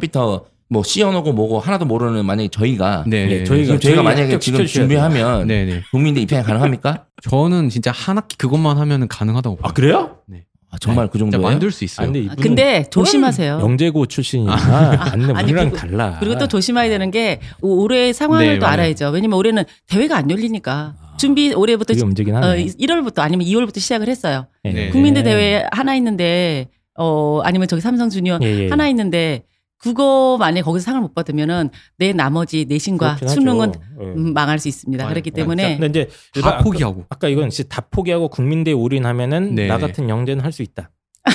컴퓨터 뭐 씌워놓고 뭐고 하나도 모르는 만약에 저희가 네, 예, 네, 저희가 네. 저희가 저희 만약에 지금 준비하면 네네. 국민들 입장이 가능합니까? 저는 진짜 한 학기 그것만 하면은 가능하다고 봐요. 아 그래요? 아, 정말 그 정도예요? 만들 수 아, 있어요. 근데 아, 이분은 근데 조심하세요. 영재고 출신이니까 안내 아니, 우리랑 달라. 그리고 또 조심해야 되는 게 올해 상황을 네, 또. 알아야죠. 왜냐면 올해는 대회가 안 열리니까 준비 올해부터 어, 하네. 1월부터 아니면 2월부터 시작을 했어요. 예. 네. 국민대 대회 하나 있는데 어 아니면 저기 삼성 주니어 예, 예. 하나 있는데 그거 만약에 거기서 상을 못 받으면은 내 나머지 내신과 수능은. 예. 음, 망할 수 있습니다. 맞아요. 그렇기 자, 때문에 근데 이제 다 일반 아까- 포기하고. 아까 이건 진짜 다 포기하고 국민대 올인하면은 네. 나 같은 영재는 할 수 있다.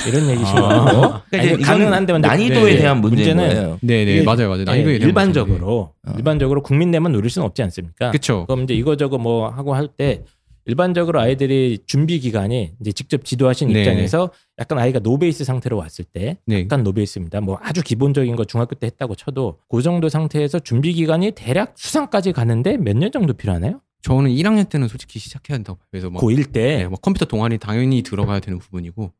이런 얘기신 아. 그러니까 이제 가능한데 난이도에 네. 대한 문제는 거예요. 네네 이게- 맞아요 맞아요. 예, 나이도에 대한 일반적으로 어. 일반적으로 국민대만 노릴 수는 없지 않습니까? 그렇죠. 그럼 이제 이거 저거 뭐 하고 할 때 일반적으로 아이들이 준비 기간이 이제 직접 지도하신 네. 입장에서 약간 아이가 no base 상태로 왔을 때 네. 약간 no base입니다. 뭐 아주 기본적인 거 중학교 때 했다고 쳐도 그 정도 상태에서 준비 기간이 대략 수상까지 가는데 몇 년 정도 필요하나요? 저는 1학년 때는 솔직히 시작해야 봐요. 그래서 뭐, 고1 때 네, 뭐 컴퓨터 동아리 당연히 들어가야 되는 부분이고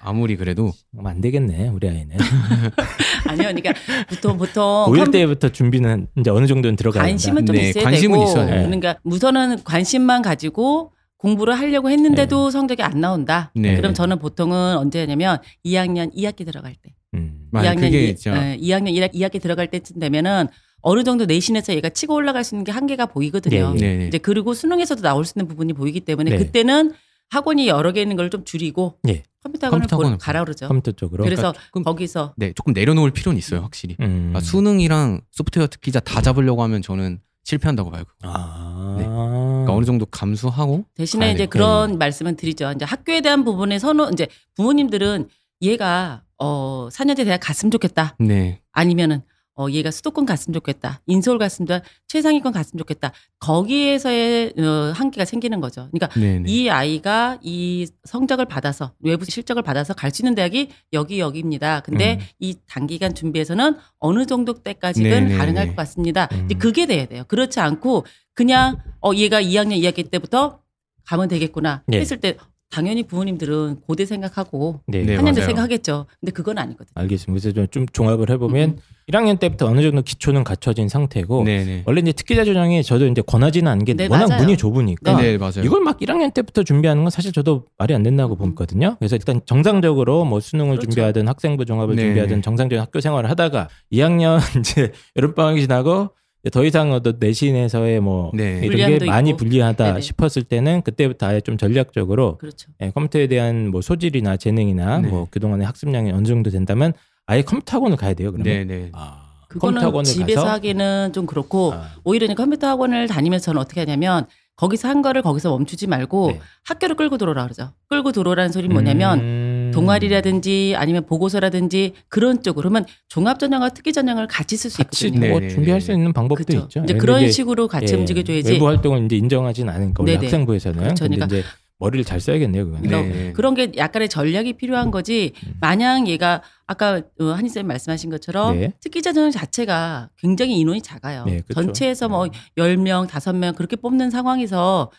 아무리 그래도 그럼 안 되겠네 우리 아이는 아니요, 그러니까 보통 보통 고1 컴퓨- 때부터 준비는 이제 어느 정도는 들어가야 관심은 된다. 좀 네, 있어야 관심은 되고 있어야 돼요. 그러니까 우선은 관심만 가지고 공부를 하려고 했는데도 성적이 안 나온다. 네. 그럼 저는 보통은 언제 하냐면 2학년 2학기 들어갈 때. 음. 맞아요. 2학년 그게 2, 진짜 2학년 2학기 들어갈 때쯤 되면은 어느 정도 내신에서 얘가 치고 올라갈 수 있는 게 한계가 보이거든요. 예, 예. 네네. 이제 그리고 수능에서도 나올 수 있는 부분이 보이기 때문에 네. 그때는 학원이 여러 개 있는 걸 좀 줄이고 예. 컴퓨터 학원을 가라 그러죠. 컴퓨터 쪽으로 그래서 조금- 거기서 네 조금 내려놓을 필요는 있어요 확실히. 음. 그러니까 수능이랑 소프트웨어 특기자 다 잡으려고 하면 저는 실패한다고 봐요. 그거. 아. 네. 그러니까 어느 정도 감수하고 대신에 이제 돼요. 그런 말씀은 드리죠. 이제 학교에 대한 부분에 선호 이제 부모님들은 얘가 어 4년제 대학 갔으면 좋겠다. 네 아니면은 어 얘가 수도권 갔으면 좋겠다. 인서울 갔으면 좋 최상위권 갔으면 좋겠다. 거기에서의 어, 한계가 생기는 거죠. 그러니까 네네. 이 아이가 이 성적을 받아서 외부 실적을 받아서 갈 수 있는 대학이 여기 여기입니다. 근데 음. 이 단기간 준비에서는 어느 정도 때까지는 네네네. 가능할 것 같습니다. 음. 이제 그게 돼야 돼요. 그렇지 않고 그냥 어 얘가 2학년 2학기 때부터 가면 되겠구나 네. 했을 때 당연히 부모님들은 고대 생각하고 네. 네, 한년대. 생각하겠죠. 근데 그건 아니거든요. 알겠습니다. 그래서 좀- 좀 종합을 해보면 음. 1학년 때부터 어느 정도 기초는 갖춰진 상태고 네네. 원래 이제 특기자 전형이 저도 이제 권하지는 않은 게 네, 워낙 맞아요. 문이 좁으니까 네 맞아요. 이걸 막 1학년 때부터 준비하는 건 사실 저도 말이 안 된다고 음. 보거든요. 그래서 일단 정상적으로 뭐 수능을 그렇죠. 준비하든 학생부 종합을 네. 준비하든 정상적인 학교 생활을 하다가 2학년 이제 여름방학이 지나고 더 이상 어떤 내신에서의 뭐 네. 이런 게 많이 있고. 불리하다 네네. 싶었을 때는 그때부터 아예 좀 전략적으로 그렇죠. 예, 컴퓨터에 대한 뭐 소질이나 재능이나 네. 뭐 그동안의 학습량이 어느 정도 된다면 아예 컴퓨터 학원을 가야 돼요. 그러면 네네. 아, 그거는 컴퓨터 학원을 집에서 가서 하기는 좀 그렇고 아, 오히려 컴퓨터 학원을 다니면서 저는 어떻게 하냐면 거기서 한 거를 거기서 멈추지 말고 네. 학교를 끌고 들어오라 그러죠. 끌고 들어오라는 소리는 뭐냐면 음. 동아리라든지 아니면 보고서라든지 그런 쪽으로 그러면 종합 전형과 특기 전형을 같이 쓸 수 있거든요. 뭐 네, 네, 준비할 네. 수 있는 방법도 그렇죠. 있죠. 이제 예, 그런 근데 식으로 같이 예, 움직여줘야지. 외부 활동을 이제 인정하진 않으니까 원래 네네. 학생부에서는. 그렇죠. 근데 그러니까 이제 머리를 잘 써야겠네요, 그거는. 그러니까 네. 그런 게 약간의 전략이 필요한 거지. 마냥 얘가 아까 어, 한희 쌤 말씀하신 것처럼 네. 특기자 전형 자체가 굉장히 인원이 작아요. 네, 그렇죠. 전체에서 뭐 10명, 5명 그렇게 뽑는 상황에서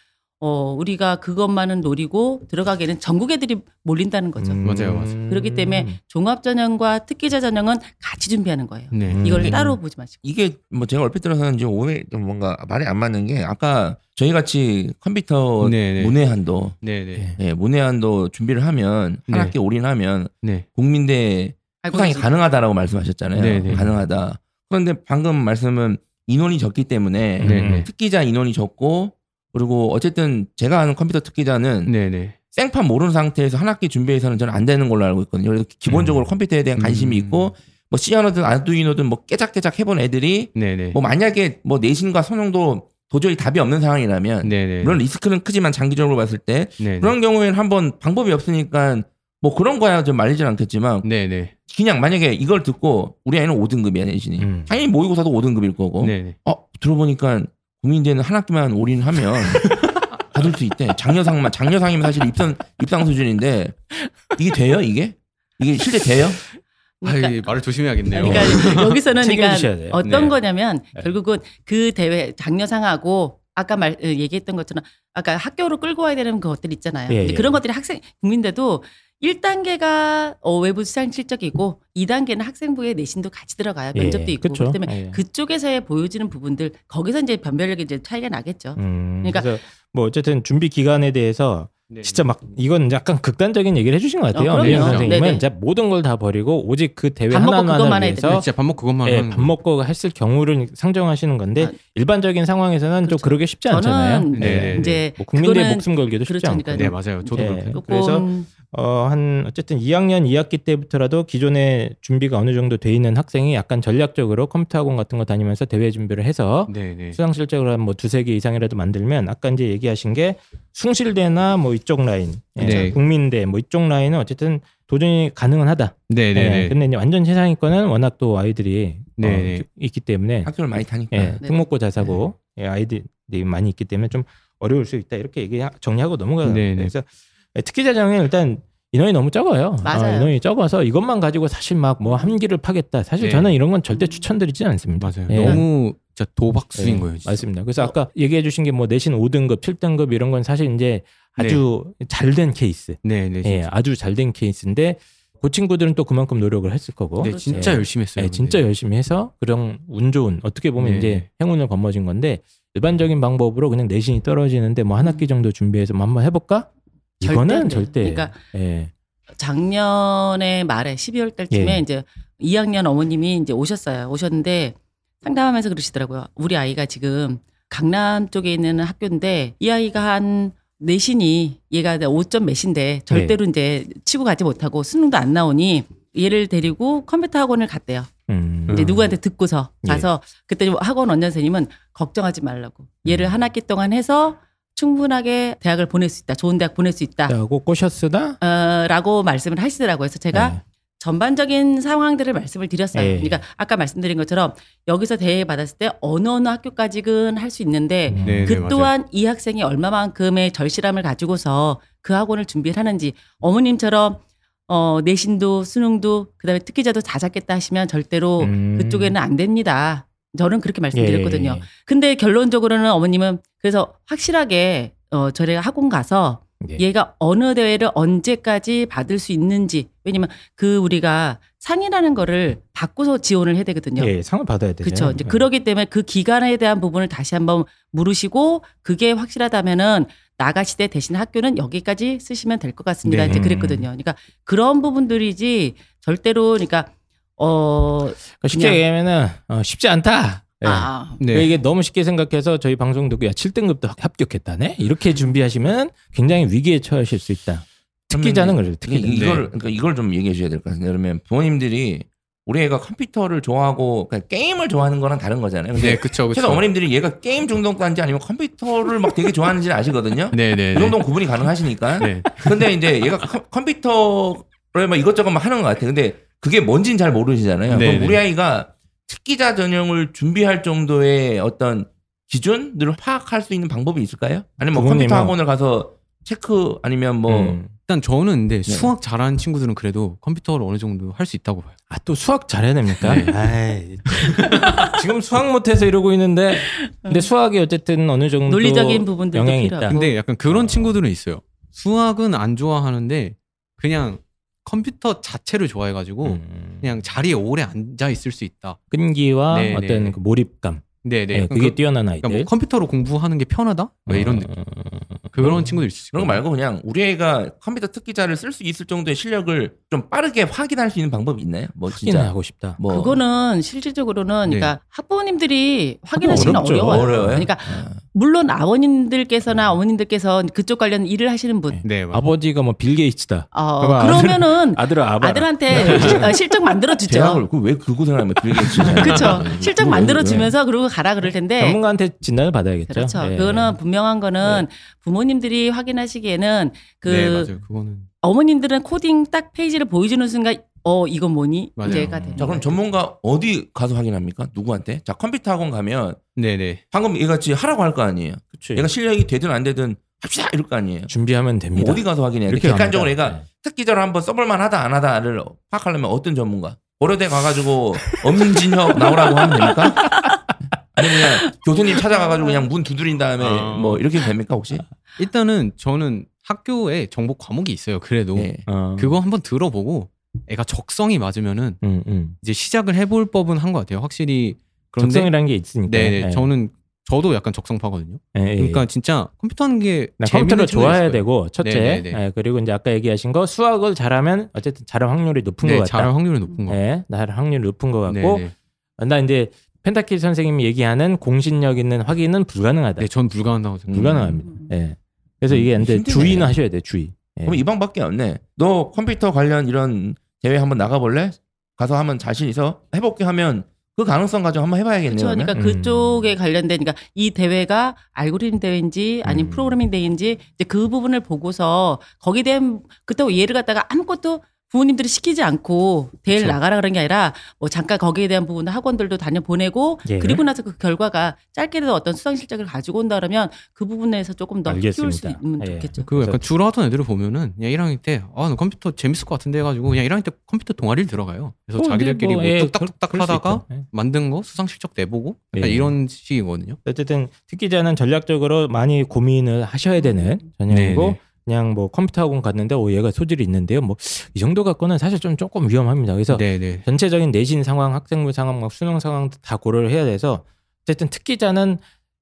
어, 우리가 그것만은 노리고 들어가기에는 전국 애들이 몰린다는 거죠. 음. 맞아요, 맞아요. 그렇기 때문에 종합 전형과 특기자 전형은 같이 준비하는 거예요. 네. 음. 이걸 음. 따로 보지 마시고. 이게 뭐 제가 얼핏 들어서는 좀 오해 좀 뭔가 말이 안 맞는 게 아까 저희 같이 컴퓨터 네네. 문해한도 네네. 예, 문해한도 준비를 하면 한 네. 학기 올인하면 네. 국민대 수상이? 가능하다라고 말씀하셨잖아요. 네네. 가능하다. 그런데 방금 말씀은 인원이 적기 때문에 네네. 특기자 인원이 적고 그리고 어쨌든 제가 아는 컴퓨터 특기자는 네네. 생판 모르는 상태에서 한 학기 준비해서는 저는 안 되는 걸로 알고 있거든요. 그래서 기본적으로 음. 컴퓨터에 대한 관심이 음. 있고 뭐 시어너든 아두이노든 뭐 깨작깨작 해본 애들이 네네. 뭐 만약에 뭐 내신과 선용도 도저히 답이 없는 상황이라면 네네. 물론 리스크는 크지만 장기적으로 봤을 때. 그런 경우에는 한번 방법이 없으니까 뭐 그런 거야 좀 말리진 않겠지만 네네. 그냥 만약에 이걸 듣고 우리 아이는 5등급이야 내신이 음. 당연히 모의고사도 5등급일 거고 네네. 어 들어보니까 국민대는 한 학기만 올인하면 받을 수 있대 장려상만 장려상이면 사실 입상 입상 수준인데 이게 돼요 이게 이게 실제 돼요? 그러니까, 아, 말을 조심해야겠네요. 그러니까 여기서는 그러니까. 어떤 네. 거냐면 네. 결국은 그 대회 장려상하고 아까 말 어, 얘기했던 것처럼 아까 학교로 끌고 와야 되는 그 것들 있잖아요. 예, 예. 그런 것들이 학생 국민대도 1단계가 어, 외부 수상 실적이고 2단계는 학생부의 내신도 같이 들어가요. 예, 면접도 있고 그쵸. 그렇기 때문에 예. 그쪽에서의 보여지는 부분들 거기서 이제 변별력이 이제 차이가 나겠죠. 음, 그러니까- 그래서 뭐 어쨌든 준비 기간에 대해서 네. 진짜 막 이건 약간 극단적인 얘기를 해주신 것 같아요. 어. 미연 선생님은. 진짜 모든 걸 다 버리고 오직 그 대회 밥 먹고 그것만 하나만을 위해서. 진짜 밥 먹고 그것만 예, 하는 밥. 먹고 했을 경우를 상정하시는 건데 아, 일반적인 상황에서는 좀 그렇죠. 그러기 쉽지 않잖아요. 네, 이제 뭐 국민들의 목숨 걸기도 쉽지. 않고. 네 맞아요. 저도 조금 그래서 어, 한 어쨌든 2학년 2학기 때부터라도 기존에 준비가 어느 정도 돼 있는 학생이 약간 전략적으로 컴퓨터 학원 같은 거 다니면서 대회 준비를 해서 네네. 수상 실적을 한 뭐 두세 개 이상이라도 만들면 아까 이제 얘기하신 게 숭실대나 뭐 이쪽 라인, 예, 네. 국민대 뭐 이쪽 라인은 어쨌든 도전이 가능은 하다. 네 네네. 예, 근데 이제 완전 세상위권은 워낙 또 아이들이 네네. 어, 있기 때문에 학교를 많이 타니까. 예, 네. 특목고 자사고 예, 아이들이 많이 있기 때문에 좀 어려울 수 있다 이렇게 얘기 정리하고 넘어가요. 네네. 그래서 예, 특기 자 정에 일단 인원이 너무 적어요. 맞아요. 어, 인원이 적어서 이것만 가지고 사실 막 뭐 함기를 파겠다. 사실 네. 저는 이런 건 절대 추천드리지 않습니다. 맞아요. 예. 너무 진짜 도박수인 예, 거예요. 진짜. 맞습니다. 그래서 아까 얘기해 주신 게 뭐 내신 5등급, 7등급 이런 건 사실 이제 아주 잘된 케이스. 네 네. 예, 아주 잘된 케이스인데 그 친구들은 또 그만큼 노력을 했을 거고. 네, 진짜 예. 열심히 했어요. 예, 진짜 열심히 해서 그런 운 좋은 어떻게 보면 네. 이제 행운을 거머쥔 건데 일반적인 방법으로 그냥 내신이 떨어지는데 뭐 한 학기 정도 준비해서 뭐 한번 해볼까? 이거는 절대 절대. 그러니까 예. 작년에 말에 12월 달쯤에 예. 이제 2학년 어머님이 이제 오셨어요. 오셨는데 상담하면서 그러시더라고요. 우리 아이가 지금 강남 쪽에 있는 학교인데 이 아이가 한 내신이 얘가 5점 몇인데 절대로 이제 치고 가지 못하고 수능도 안 나오니 얘를 데리고 컴퓨터 학원을 갔대요. 음. 이제 음. 누구한테 듣고서 예. 가서 그때 학원 원장 선생님은 걱정하지 말라고 얘를 한 학기 동안 해서 충분하게 대학을 보낼 수 있다. 좋은 대학 보낼 수 있다. 하고 꼬셨으나 어, 라고 말씀을 하시더라고요. 그래서 제가 네. 전반적인 상황들을 말씀을 드렸어요. 예. 그러니까 아까 말씀드린 것처럼 여기서 대회 받았을 때 어느 어느 학교까지는 할 수 있는데 음. 네, 그 맞아요. 또한 이 학생이 얼마만큼의 절실함을 가지고서 그 학원을 준비를 하는지 어머님처럼 어, 내신도 수능도 그다음에 특기자도 다 잡겠다 하시면 절대로 음. 그쪽에는 안 됩니다. 저는 그렇게 말씀드렸거든요. 예. 근데 결론적으로는 어머님은 그래서 확실하게 어 저희가 학원 가서 예. 얘가 어느 대회를 언제까지 받을 수 있는지 왜냐면 그 우리가 상이라는 거를 바꾸서 지원을 해야 되거든요. 예, 상을 받아야 되죠. 그렇죠. 이제 예. 그러기 때문에 그 기간에 대한 부분을 다시 한번 물으시고 그게 확실하다면은 나가시되 대신 학교는 여기까지 쓰시면 될 것 같습니다. 네. 이제 그랬거든요. 그러니까 그런 부분들이지 절대로 그러니까 어 그러니까 쉽게 얘기하면은 어, 쉽지 않다. 예. 아, 네. 그러니까 이게 너무 쉽게 생각해서 저희 방송 듣고 야 7등급도 합격했다네 이렇게 준비하시면 굉장히 위기에 처하실 수 있다. 특기자는 그래요. 특히 특기자. 이걸 그러니까 이걸 좀 얘기해 주셔야 될 것 같아요. 그러면 부모님들이 우리 애가 컴퓨터를 좋아하고 그러니까 게임을 좋아하는 거랑 다른 거잖아요. 근데 네, 그쵸, 그쵸. 최소 어머님들이 얘가 게임 중독자인지 아니면 컴퓨터를 막 되게 좋아하는지를 아시거든요. 네 네. 그 정도는 구분이 가능하시니까. 네. 근데 이제 얘가 컴, 퓨터를 막 이것저것 막 하는 것 같아. 근데 그게 뭔지는 잘 모르시잖아요. 네, 그럼 네. 우리 아이가 특기자 전형을 준비할 정도의 어떤 기준들을 파악할 수 있는 방법이 있을까요? 아니면 뭐 컴퓨터 학원을 가서 체크 아니면 뭐 음. 일단 저는 근데 수학 잘하는 친구들은 그래도 컴퓨터를 어느 정도 할 수 있다고 봐요. 아, 또 수학 잘해야 됩니까? 네. 지금 수학 못해서 이러고 있는데, 근데 수학이 어쨌든 어느 정도 논리적인 부분들도 영향이 필요하고. 있다. 근데 약간 그런 친구들은 있어요. 수학은 안 좋아하는데 그냥 컴퓨터 자체를 좋아해가지고 음. 그냥 자리에 오래 앉아 있을 수 있다. 끈기와 네, 어떤 네. 그 몰입감, 네네. 네, 그게 그, 뛰어난 아이들. 그러니까 뭐 컴퓨터로 공부하는 게 편하다? 뭐 이런 느낌. 음. 그런 친구들 있을 그런 거. 말고 그냥 우리 애가 컴퓨터 특기자를 쓸 수 있을 정도의 실력을 좀 빠르게 확인할 수 있는 방법이 있나요? 뭐 진짜 하고 싶다. 뭐 그거는 실질적으로는 네. 그러니까 학부모님들이 확인하시기는 어렵죠. 어려워요. 어려워요? 그러니까 아. 물론 아버님들께서나 어머님들께서 그쪽 관련 일을 하시는 분, 네. 아버지가 뭐 빌 게이츠다. 어, 그러면은 아바. 아들한테 실- 어, 실적 만들어 주죠. 대학을 그 고생을 하면 들겠지. 그렇죠. 실적 만들어 주면서 그리고 가라 그럴 텐데. 전문가한테 진단을 받아야겠죠. 그렇죠. 예. 그거는 분명한 거는 부모님들이 확인하시기에는 그 네, 맞아요. 그거는 어머님들은 코딩 딱 페이지를 보여주는 순간 어 이건 뭐니 맞아요. 이제가 되는 자 그럼 거예요. 전문가 어디 가서 확인합니까? 누구한테? 자 컴퓨터 학원 가면 네네. 방금 얘같이 하라고 할 거 아니에요. 그치. 얘가 실력이 되든 안 되든 합시다 이럴 거 아니에요. 준비하면 됩니다. 어디 가서 확인해야 돼? 객관적으로. 얘가 네. 특기자로 한번 써볼만 하다 안 하다를 파악하려면 어떤 전문가? 고려대 가가지고 엄진혁 나오라고 하면 됩니까? 아니면 그냥 교수님 찾아가가지고 그냥 문 두드린 다음에 어. 뭐 이렇게 됩니까 혹시? 일단은 저는 학교에 정보 과목이 있어요. 그래도 네. 어. 그거 한번 들어보고 애가 적성이 맞으면은 음, 음. 이제 시작을 해볼 법은 한 것 같아요. 확실히 그런데 적성이라는 게 있으니까. 네네 예. 저는 저도 약간 적성파거든요. 예, 예. 그러니까 진짜 컴퓨터 하는 게 컴퓨터를 좋아해야. 되고 첫째 네네네. 예, 그리고 이제 아까 얘기하신 거 수학을 잘하면 어쨌든 잘할 확률이 높은 네, 것 같다. 잘할 확률이 높은 거. 예, 잘할 확률이 높은 것 같고 네, 나 이제 펜타킬 선생님이 얘기하는 공신력 있는 확인은 불가능하다. 네, 전 불가능하다고 생각해요. 불가능합니다. 음. 예. 그래서 이게 근데 힘드네. 주의는 하셔야 돼요. 주의. 예. 그럼 이 방밖에 없네. 너 컴퓨터 관련 이런 대회 한번 나가볼래? 가서 한번 자신 있어 해볼게 하면 그 가능성 가지고 한번 해봐야겠네요. 그렇죠. 그러니까 그러면? 그쪽에 관련된 그러니까 이 대회가 알고리즘 대회인지 아니면 음. 프로그래밍 대회인지 이제 그 부분을 보고서 거기에 대한 그때 예를 갖다가 아무것도 부모님들이 시키지 않고 대회를 그렇죠. 나가라 그런 게 아니라 뭐 잠깐 거기에 대한 부분도 학원들도 다녀 보내고 예. 그리고 나서 그 결과가 짧게라도 어떤 수상 실적을 가지고 온다 그러면 그 부분에서 조금 더 키울 수 알겠습니다. 있으면 예. 좋겠죠. 그 약간 주로 하던 애들을 보면은 그냥 1학년 때 아, 나 컴퓨터 재밌을 것 같은데 해가지고 그냥 1학년 때 컴퓨터 동아리를 들어가요. 그래서 뭐, 자기들끼리 뭐, 뭐 예, 뚝딱뚝딱 하다가. 예. 만든 거 수상 실적 내보고 약간 예. 이런 식이거든요. 어쨌든 특기자는 전략적으로 많이 고민을 하셔야 되는 전형이고 네네. 그냥 뭐 컴퓨터 학원 갔는데 오 얘가 소질이 있는데요. 뭐 이 정도 갖고는 사실 좀 조금 위험합니다. 그래서 네네. 전체적인 내신 상황, 학생부 상황, 막 수능 상황도 다 고려를 해야 돼서 어쨌든 특기자는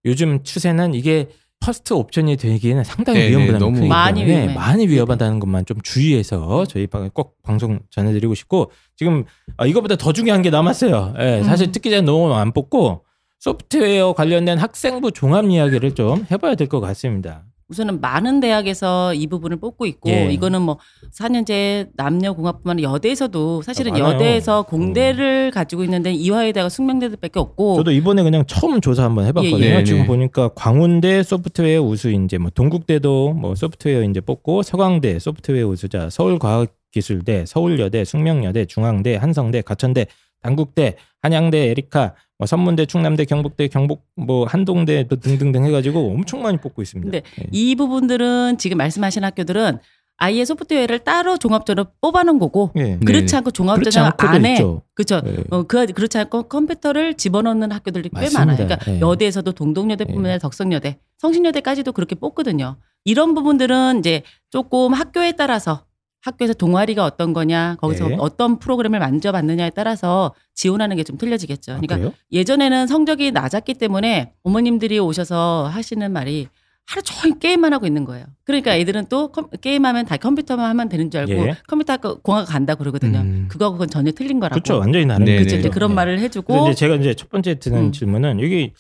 요즘 추세는 이게 first option이 되기에는 상당히 네, 위험 네, 부담이 너무 크기 많이 때문에 위험해요. 많이 위험하다는 것만 좀 주의해서 저희 방- 꼭 방송 전해드리고 싶고 지금 아, 이거보다 더 중요한 게 남았어요. 예, 사실 음. 특기자는 너무 안 뽑고 소프트웨어 관련된 학생부 종합 이야기를 좀 해봐야 될 것 같습니다. 우선은 많은 대학에서 이 부분을 뽑고 있고 예. 이거는 뭐 4년제 남녀 공학뿐만 아니라 여대에서도 사실은 아. 여대에서 공대를 가지고 있는 데는 이화여대가 숙명대들밖에 없고 저도 이번에 그냥 처음 조사 한번 해봤거든요. 예, 예. 지금 네네. 보니까 광운대 소프트웨어 우수 인재, 뭐 동국대도 뭐 소프트웨어 인재 뽑고 서강대 소프트웨어 우수자, 서울과학기술대, 서울여대, 숙명여대, 중앙대, 한성대, 가천대, 단국대, 한양대, 에리카, 뭐 선문대, 충남대, 경북대, 경북 뭐 한동대 또 등등등 해가지고 엄청 많이 뽑고 있습니다. 근데 예. 이 부분들은 지금 말씀하신 학교들은 아예 소프트웨어를 따로 종합전을 뽑아놓은 거고 예. 그렇지 네네. 않고 그렇지 종합전형 안에. 그렇죠. 예. 어, 그 그렇지 않고 컴퓨터를 집어넣는 학교들이 꽤 맞습니다. 많아요. 그러니까 예. 여대에서도 동덕여대뿐만 아니라 예. 덕성여대, 성신여대까지도 그렇게 뽑거든요. 이런 부분들은 이제 조금 학교에 따라서 학교에서 동아리가 어떤 거냐, 거기서 예. 어떤 프로그램을 만져봤느냐에 따라서 지원하는 게 좀 틀려지겠죠. 아, 그러니까 그래요? 예전에는 성적이 낮았기 때문에 어머님들이 오셔서 하시는 말이 하루 종일 게임만 하고 있는 거예요. 그러니까 애들은 또 컴- 게임하면 다 컴퓨터만 하면 되는 줄 알고 예. 컴퓨터 학교 공학 간다 그러거든요. 음. 그거 그건 전혀 틀린 거라고. 그렇죠. 완전히 다른 네. 그렇죠. 이제 네. 그런 예. 말을 해주고 이제 제가 이제 첫 번째 드는 음. 질문은 여기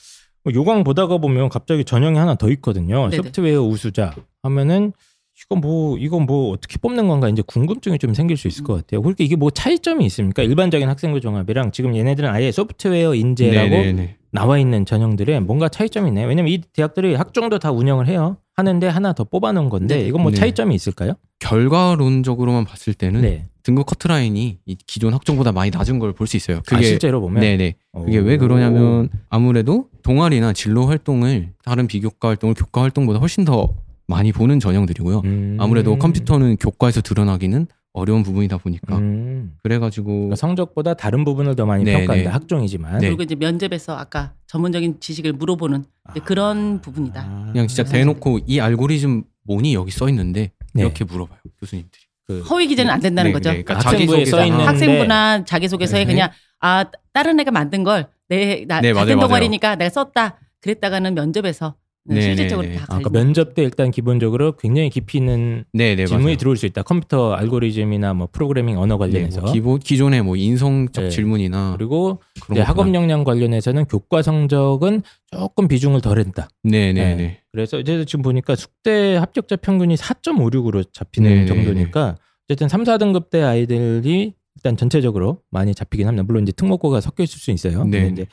뭐 요강 보다가 보면 갑자기 전형이 하나 더 있거든요. 네네. 소프트웨어 우수자 하면은 이건 뭐 이건 뭐 어떻게 뽑는 건가 이제 궁금증이 좀 생길 수 있을 것 같아요. 그러니까 이게 뭐 차이점이 있습니까? 일반적인 학생부 종합이랑 지금 얘네들은 아예 소프트웨어 인재라고 네네네. 나와 있는 전형들에 뭔가 차이점이 있나요? 왜냐면 이 대학들이 학종도 다 운영을 해요. 하는데 하나 더 뽑아놓은 건데 네. 이건 뭐 네. 차이점이 있을까요? 결과론적으로만 봤을 때는 네. 등급 커트라인이 이 기존 학종보다 많이 낮은 걸 볼 수 있어요. 아, 그게 실제로 보면 네네. 그게 오. 왜 그러냐면 아무래도 동아리나 진로 활동을 다른 비교과 활동을 교과 활동보다 훨씬 더 많이 보는 전형들이고요. 음. 아무래도 컴퓨터는 교과에서 드러나기는 어려운 부분이다 보니까 음. 그래가지고 그러니까 성적보다 다른 부분을 더 많이 네, 평가한다. 네. 학종이지만 네. 그리고 이제 면접에서 아까 전문적인 지식을 물어보는 이제 그런 부분이다. 아. 그냥 진짜 대놓고 이 알고리즘 뭐니 여기 써 있는데 네. 이렇게 물어봐요 교수님들이. 그 허위 기재는 안 된다는 네, 거죠. 네, 그러니까 학생부에 써 있는- 학생부나 자기소개서에 네. 그냥 아 다른 애가 만든 걸 내 나 네, 같은 맞아요, 동아리니까 내가 썼다 그랬다가는 면접에서 네, 실질적으로 네, 네. 다 아, 그러니까 면접 때 일단 기본적으로 굉장히 깊이 있는 네네 질문이 맞아요. 들어올 수 있다. 컴퓨터 알고리즘이나 뭐 프로그래밍 언어 네, 관련해서 뭐 기본 기존의 뭐 인성적 네. 질문이나 그리고 이제. 학업 역량 관련해서는 교과 성적은 조금 비중을 덜했다. 네네네. 네. 그래서 이제 지금 보니까 숙대 합격자 평균이 4.56으로 잡히는 네네네. 정도니까 어쨌든 3, 4등급 대 아이들이 일단 전체적으로 많이 잡히긴 합니다. 물론 이제 특목고가 섞여 있을 수 있어요. 네. 근데 이제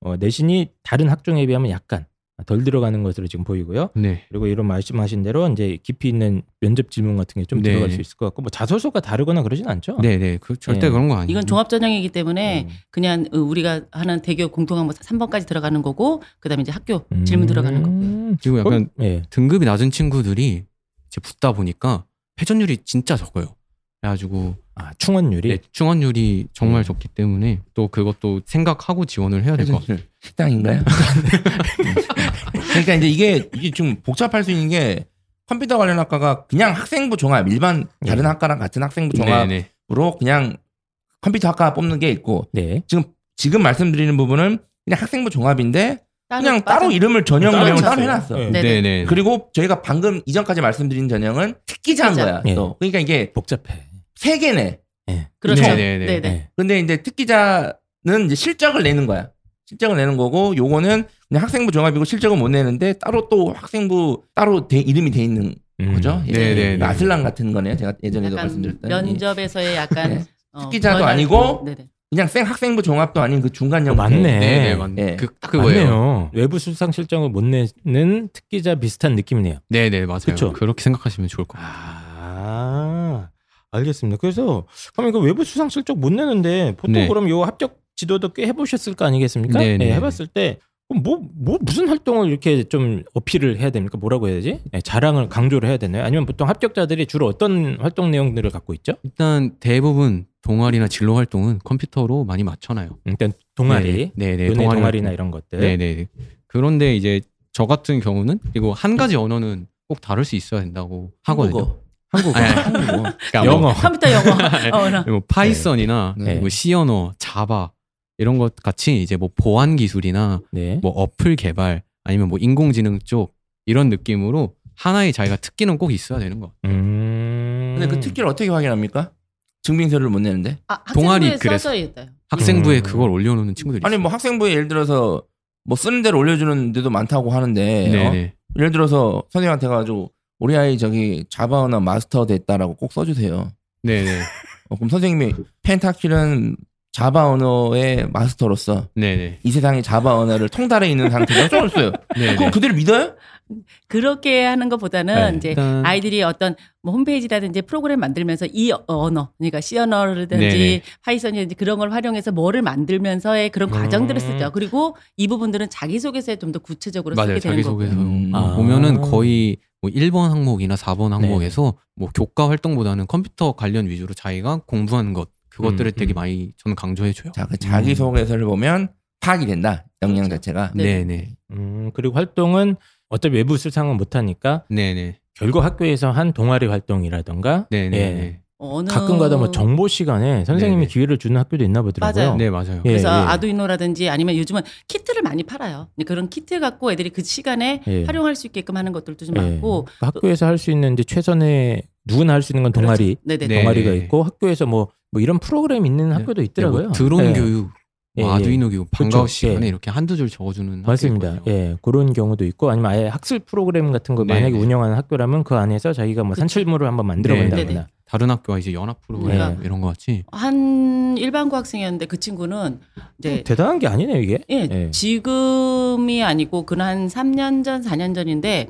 어, 내신이 다른 학종에 비하면 약간 덜 들어가는 것으로 지금 보이고요. 네. 그리고 이런 말씀하신 대로 이제 깊이 있는 면접 질문 같은 게좀 네. 들어갈 수 있을 것 같고 뭐 자소서가 다르거나 그러진 않죠. 네 네. 그 절대 네. 그런 거 아니에요. 이건 종합 전형이기 때문에 음. 그냥 어, 우리가 하는 대교 공통항목 3번까지 들어가는 거고 그다음에 이제 학교 질문 들어가는 거고요. 음. 그리고 약간 그럼, 예. 등급이 낮은 친구들이 이제 붙다 보니까 회전율이 진짜 적어요. 그래가지고 아 충원율이 네, 충원율이 정말 네. 적기 때문에 또 그것도 생각하고 지원을 해야 될 것 같아요. 식당인가요? 그러니까 이제 이게 이게 좀 복잡할 수 있는 게 컴퓨터 관련 학과가 그냥 학생부 종합 일반 다른 예. 학과랑 같은 학생부 네, 종합으로 네. 그냥 컴퓨터 학과 뽑는 게 있고 네. 지금 지금 말씀드리는 부분은 그냥 학생부 종합인데 그냥 따로 이름을 전형 전형을 따로. 해놨어. 네. 네. 네, 네. 그리고 저희가 방금 이전까지 말씀드린 전형은 특기자인 특기자. 거야. 예. 또 그러니까 이게 복잡해. 세 개네. 예. 그렇죠. 네, 네, 네, 네. 네. 네. 근데 이제 특기자는 이제 실적을 내는 거야. 실적을 내는 거고 요거는 그냥 학생부 종합이고 실적은 못 내는데 따로 또 학생부 따로 돼- 이름이 돼 있는 음. 거죠. 네, 네, 네. 나슬랑 같은 거네요. 제가 예전에도 말씀드렸던 이- 면접에서의 약간 네. 어, 특기자도 아니고 네네. 그냥 생 학생부 종합도 아닌 그 중간 형태. 맞네. 네, 네, 맞, 예. 그, 딱 그거예요. 외부 수상 실적을 못 내는 특기자 비슷한 느낌이네요. 네, 네, 맞아요. 그쵸? 그렇게 생각하시면 좋을 것 같아요. 아, 알겠습니다. 그래서 그럼 이거 외부 수상 실적 못 내는데 보통 네. 그럼 요 합격 지도도 꽤 해보셨을 거 아니겠습니까? 네, 네. 해봤을 때 뭐, 뭐 무슨 활동을 이렇게 좀 어필을 해야 됩니까? 뭐라고 해야 되지? 네, 자랑을 강조를 해야 되나요? 아니면 보통 합격자들이 주로 어떤 활동 내용들을 갖고 있죠? 일단 대부분 동아리나 진로 활동은 컴퓨터로 많이 맞춰놔요. 일단 동아리, 네, 네, 동아리 동아리나 활동. 이런 것들. 네, 네. 그런데 이제 저 같은 경우는 그리고 한 가지 언어는 꼭 다룰 수 있어야 된다고 하거든요. 한국어. 한국어. 아니, 한국어. 그러니까 영어. 뭐, 컴퓨터 영어. 어, 나. 뭐 Python이나 네. 뭐 C 언어, Java 이런 것 같이 이제 뭐 보안 기술이나 네. 뭐 어플 개발 아니면 뭐 인공지능 쪽 이런 느낌으로 하나의 자기가 특기는 꼭 있어야 되는 거. 음. 근데 그 특기를 어떻게 확인합니까? 증빙서를 못 내는데? 아, 동아리 학생부에 그래서. 학생부에 음. 그걸 올려놓는 친구들이 아니 있어요. 뭐 학생부에 예를 들어서 뭐 쓰는 대로 올려주는 데도 많다고 하는데 어? 네네. 예를 들어서 선생님한테 가지고 우리 아이 저기 자바 언어 마스터 됐다라고 꼭 써주세요. 네네. 어, 그럼 선생님이 펜타킬은 자바 언어의 마스터로서 네네. 이 세상의 자바 언어를 통달해 있는 상태로 써줬어요. 네네. 그럼 그대로 믿어요? 그렇게 하는 것보다는 네. 이제 일단 아이들이 어떤 뭐 홈페이지라든지 프로그램 만들면서 이 언어, 그러니까 C 언어라든지 네네. Python이라든지 그런 걸 활용해서 뭐를 만들면서의 그런 음. 과정들을 쓰죠. 그리고 이 부분들은 자기소개서에 좀 더 구체적으로 맞아요. 쓰게 되는 거고요. 자기소개서 음. 아. 보면은 거의 뭐 1번 항목이나 4번 네. 항목에서 뭐 교과 활동보다는 컴퓨터 관련 위주로 자기가 공부하는 것 그것들을 음, 되게 음. 많이 저는 강조해 줘요. 자, 그 자기 소개서를 보면 파악이 된다. 역량 그렇죠. 자체가. 네. 네 네. 음, 그리고 활동은 어차피 외부 수상은 못하니까 네네. 결국 학교에서 한 동아리 활동이라던가 네네. 예. 어느 가끔 가다 뭐 정보 시간에 선생님이 네네. 기회를 주는 학교도 있나 보더라고요. 맞아요. 네 맞아요. 예, 그래서 예. 아두이노라든지 아니면 요즘은 키트를 많이 팔아요. 그런 키트 갖고 애들이 그 시간에 예. 활용할 수 있게끔 하는 것들도 좀 예. 많고 그러니까 학교에서 할 수 있는 이제 최선의 누구나 할 수 있는 건 동아리, 네네. 네. 동아리가 있고 학교에서 뭐, 뭐 이런 프로그램 있는 학교도 네, 있더라고요. 뭐 드론 예. 교육, 예, 뭐 예. 아두이노 교육, 방과후 그렇죠. 시간에 예. 이렇게 한두 줄 적어주는 학교 맞습니다. 있거든요. 예, 그런 경우도 있고 아니면 아예 학습 프로그램 같은 거 네, 만약에 네. 운영하는 학교라면 그 안에서 자기가 뭐 그쵸. 산출물을 한번 만들어 네, 본다거나. 네, 네. 다른 학교와 이제 연합 프로그램 네. 이런 거 같이. 한 일반 고 학생이었는데 그 친구는 이제 대단한 게 아니네요 이게. 예, 예. 지금이 아니고 그는 한 3년 전, 4년 전인데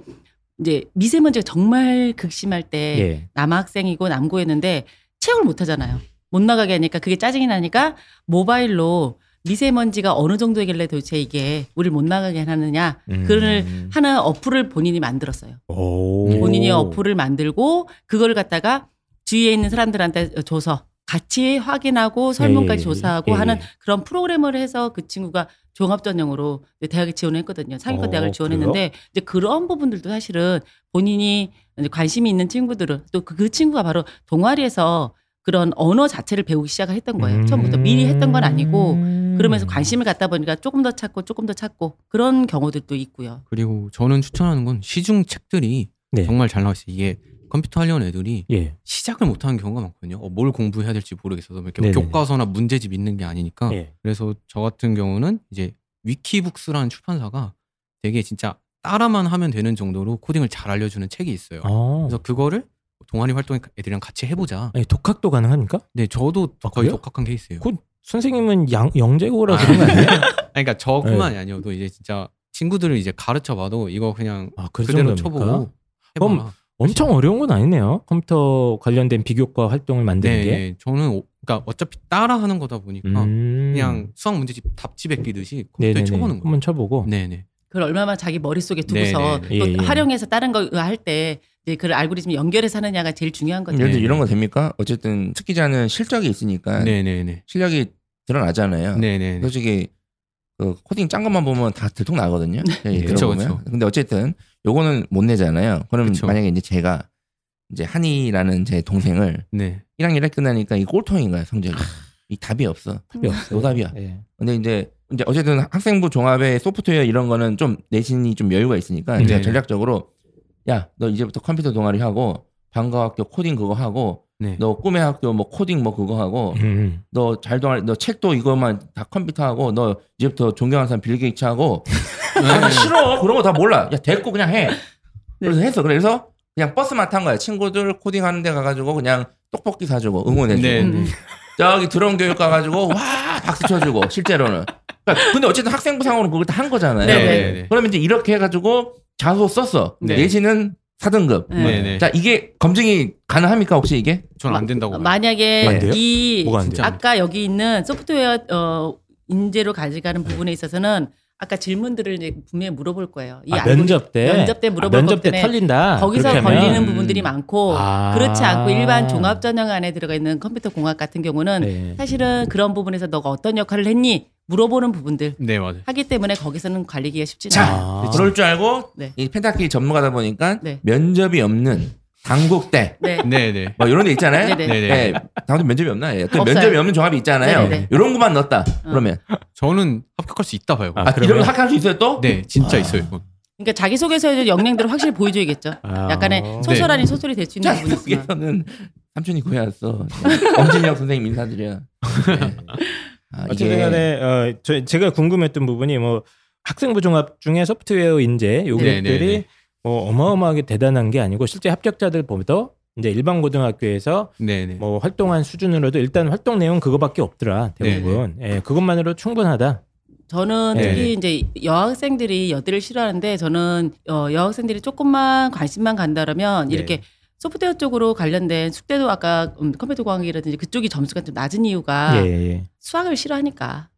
이제 미세먼지가 정말 극심할 때 예. 남학생이고 남고였는데 체육을 못 하잖아요. 못 나가게 하니까 그게 짜증이 나니까 모바일로 미세먼지가 어느 정도이길래 도대체 이게 우리를 못 나가게 하느냐 음. 그를 하는 어플을 본인이 만들었어요. 오. 본인이 어플을 만들고 그걸 갖다가 주위에 있는 사람들한테 줘서 같이 확인하고 설문까지 예, 예, 조사하고 예, 하는 예. 그런 프로그램을 해서 그 친구가 종합 전형으로 이제 대학에 지원했거든요. 상위권 어, 대학을 지원했는데 이제 그런 부분들도 사실은 본인이 이제 관심이 있는 친구들은 또그 친구가 바로 동아리에서 그런 언어 자체를 배우기 시작했던 거예요. 음. 처음부터 미리 했던 건 아니고 그러면서 관심을 갖다 보니까 조금 더 찾고 조금 더 찾고 그런 경우들도 있고요. 그리고 저는 추천하는 건 시중 책들이 네. 정말 잘 나와 있어요. 이게 컴퓨터 하려는 애들이 예. 시작을 못하는 경우가 많거든요. 어, 뭘 공부해야 될지 모르겠어서 이렇게 네네네. 교과서나 문제집 있는 게 아니니까. 예. 그래서 저 같은 경우는 이제 위키북스라는 출판사가 되게 진짜 따라만 하면 되는 정도로 코딩을 잘 알려주는 책이 있어요. 어. 그래서 그거를 동아리 활동 애들이랑 같이 해보자. 아니, 독학도 가능합니까? 네, 저도 아, 거의 그래요? 독학한 케이스예요. 그 선생님은 양, 영재고라 그런 거 아니에요? 아니, 그러니까 저뿐만이 네. 아니어도 이제 진짜 친구들을 이제 가르쳐봐도 이거 그냥 아, 그 그대로? 쳐보고 그럼 해봐라. 엄청 어려운 건 아니네요. 컴퓨터 관련된 비교과 활동을 만드는 네, 게. 네. 저는 오- 그러니까 어차피 따라하는 거다 보니까 음. 그냥 수학 문제집 답집에 끼듯이 컴퓨터에 네네네. 쳐보는 거예요. 한번 쳐보고. 네네. 그걸 얼마나 자기 머릿속에 두고서. 또 예, 예. 활용해서 다른 거 할 때 이제 그 알고리즘 연결해서 하느냐가 제일 중요한 거죠. 예를 들어 네. 이런 거 됩니까? 어쨌든 특기자는 실적이 있으니까 네네네. 실력이 드러나잖아요. 네네네. 솔직히 그 코딩 짠 것만 보면 다 들통 나거든요. 예, 그쵸, 들어보면. 그쵸. 근데 어쨌든 요거는 못 내잖아요. 그럼 그쵸. 만약에 이제 제가 이제 한이라는 제 동생을 네. 1학년 1학 끝나니까 이 꼴통인 거야 성적이. 이 답이 없어. 답이 없어요. 노답이야. 예. 근데 이제 이제 어쨌든 학생부 종합의 소프트웨어 이런 거는 좀 내신이 좀 여유가 있으니까 네. 제가 전략적으로 야 너 이제부터 컴퓨터 동아리 하고 방과학교 코딩 그거 하고 네. 너 꿈의 학교 뭐 코딩 뭐 그거 하고 음. 너잘 동아리 너 책도 이거만 다 컴퓨터 하고 너 이제부터 존경하는 사람 빌 게이츠 하고 아, 싫어 그런 거 다 몰라 야 됐고 그냥 해 그래서 했어 그래서 그냥 버스만 탄 거야 친구들 코딩 하는 데 가가지고 그냥 떡볶이 사주고 응원해주고 네. 음. 저기 드론 교육 가가지고 와 박수 쳐주고 실제로는 그러니까 근데 어쨌든 학생부 상으로 그걸 다 한 거잖아요 네, 네. 네. 그러면 이제 이렇게 해가지고 자소 썼어 네. 내신은 4등급 네. 네. 자 이게 검증이 가능합니까 혹시 이게 전안 된다고 봐요. 만약에 돼요? 이 뭐가 안 돼요? 진짜. 아까 여기 있는 소프트웨어 어 인재로 가져가는 부분에 있어서는 아까 질문들을 이제 분명히 물어볼 거예요. 이 아, 면접 때 면접 때 물어볼 아, 면접 것때 털린다. 거기서? 걸리는 음. 부분들이 많고 아. 그렇지 않고 일반 종합 전형 안에 들어가 있는 컴퓨터 공학 같은 경우는 네. 사실은 그런 부분에서 너가 어떤 역할을 했니 물어보는 부분들 네, 맞아요. 하기 때문에 거기서는 관리기가 쉽지 자, 않아요. 아. 그럴 줄 알고 네. 이 펜타키 전문가다 보니까 네. 면접이 없는 당국대 네. 네, 네. 뭐 이런 데 있잖아요. 네네. 네, 네. 네, 당국 면접이 없나? 예. 또 없어요. 면접이 없는 종합이 있잖아요. 네네. 이런 것만 넣었다. 그러면 저는 합격할 수 있다 봐요. 아, 아, 그러면- 이러면 학교할 수 있어요 또? 네, 진짜 있어요. 이건. 그러니까 자기 소개서의 역량들을 확실히 보여줘야겠죠. 아. 약간의 소설 아닌 소설이 될 수 있는 부분이 있지만. 당국에서는 삼촌이 구해왔어. 엄진혁 선생님 인사드려. 네. 아, 어쨌든 간에 어, 저, 제가 궁금했던 부분이 뭐 학생부 종합 중에 소프트웨어 인재 요것들이 네, 네, 네. 뭐 어마어마하게 대단한 게 아니고 실제 합격자들보다 이제 일반 고등학교에서 네, 네. 뭐 활동한 수준으로도 일단 활동 내용 그거밖에 없더라 대부분 예, 그것만으로 충분하다 저는 네. 특히 이제 여학생들이 여대를 싫어하는데 저는 어, 여학생들이 조금만 관심만 간다라면 네. 이렇게 소프트웨어 쪽으로 관련된 숙제도 아까 음, 컴퓨터 공학이라든지 그쪽이 점수가 좀 낮은 이유가 예, 예. 수학을 싫어하니까 음.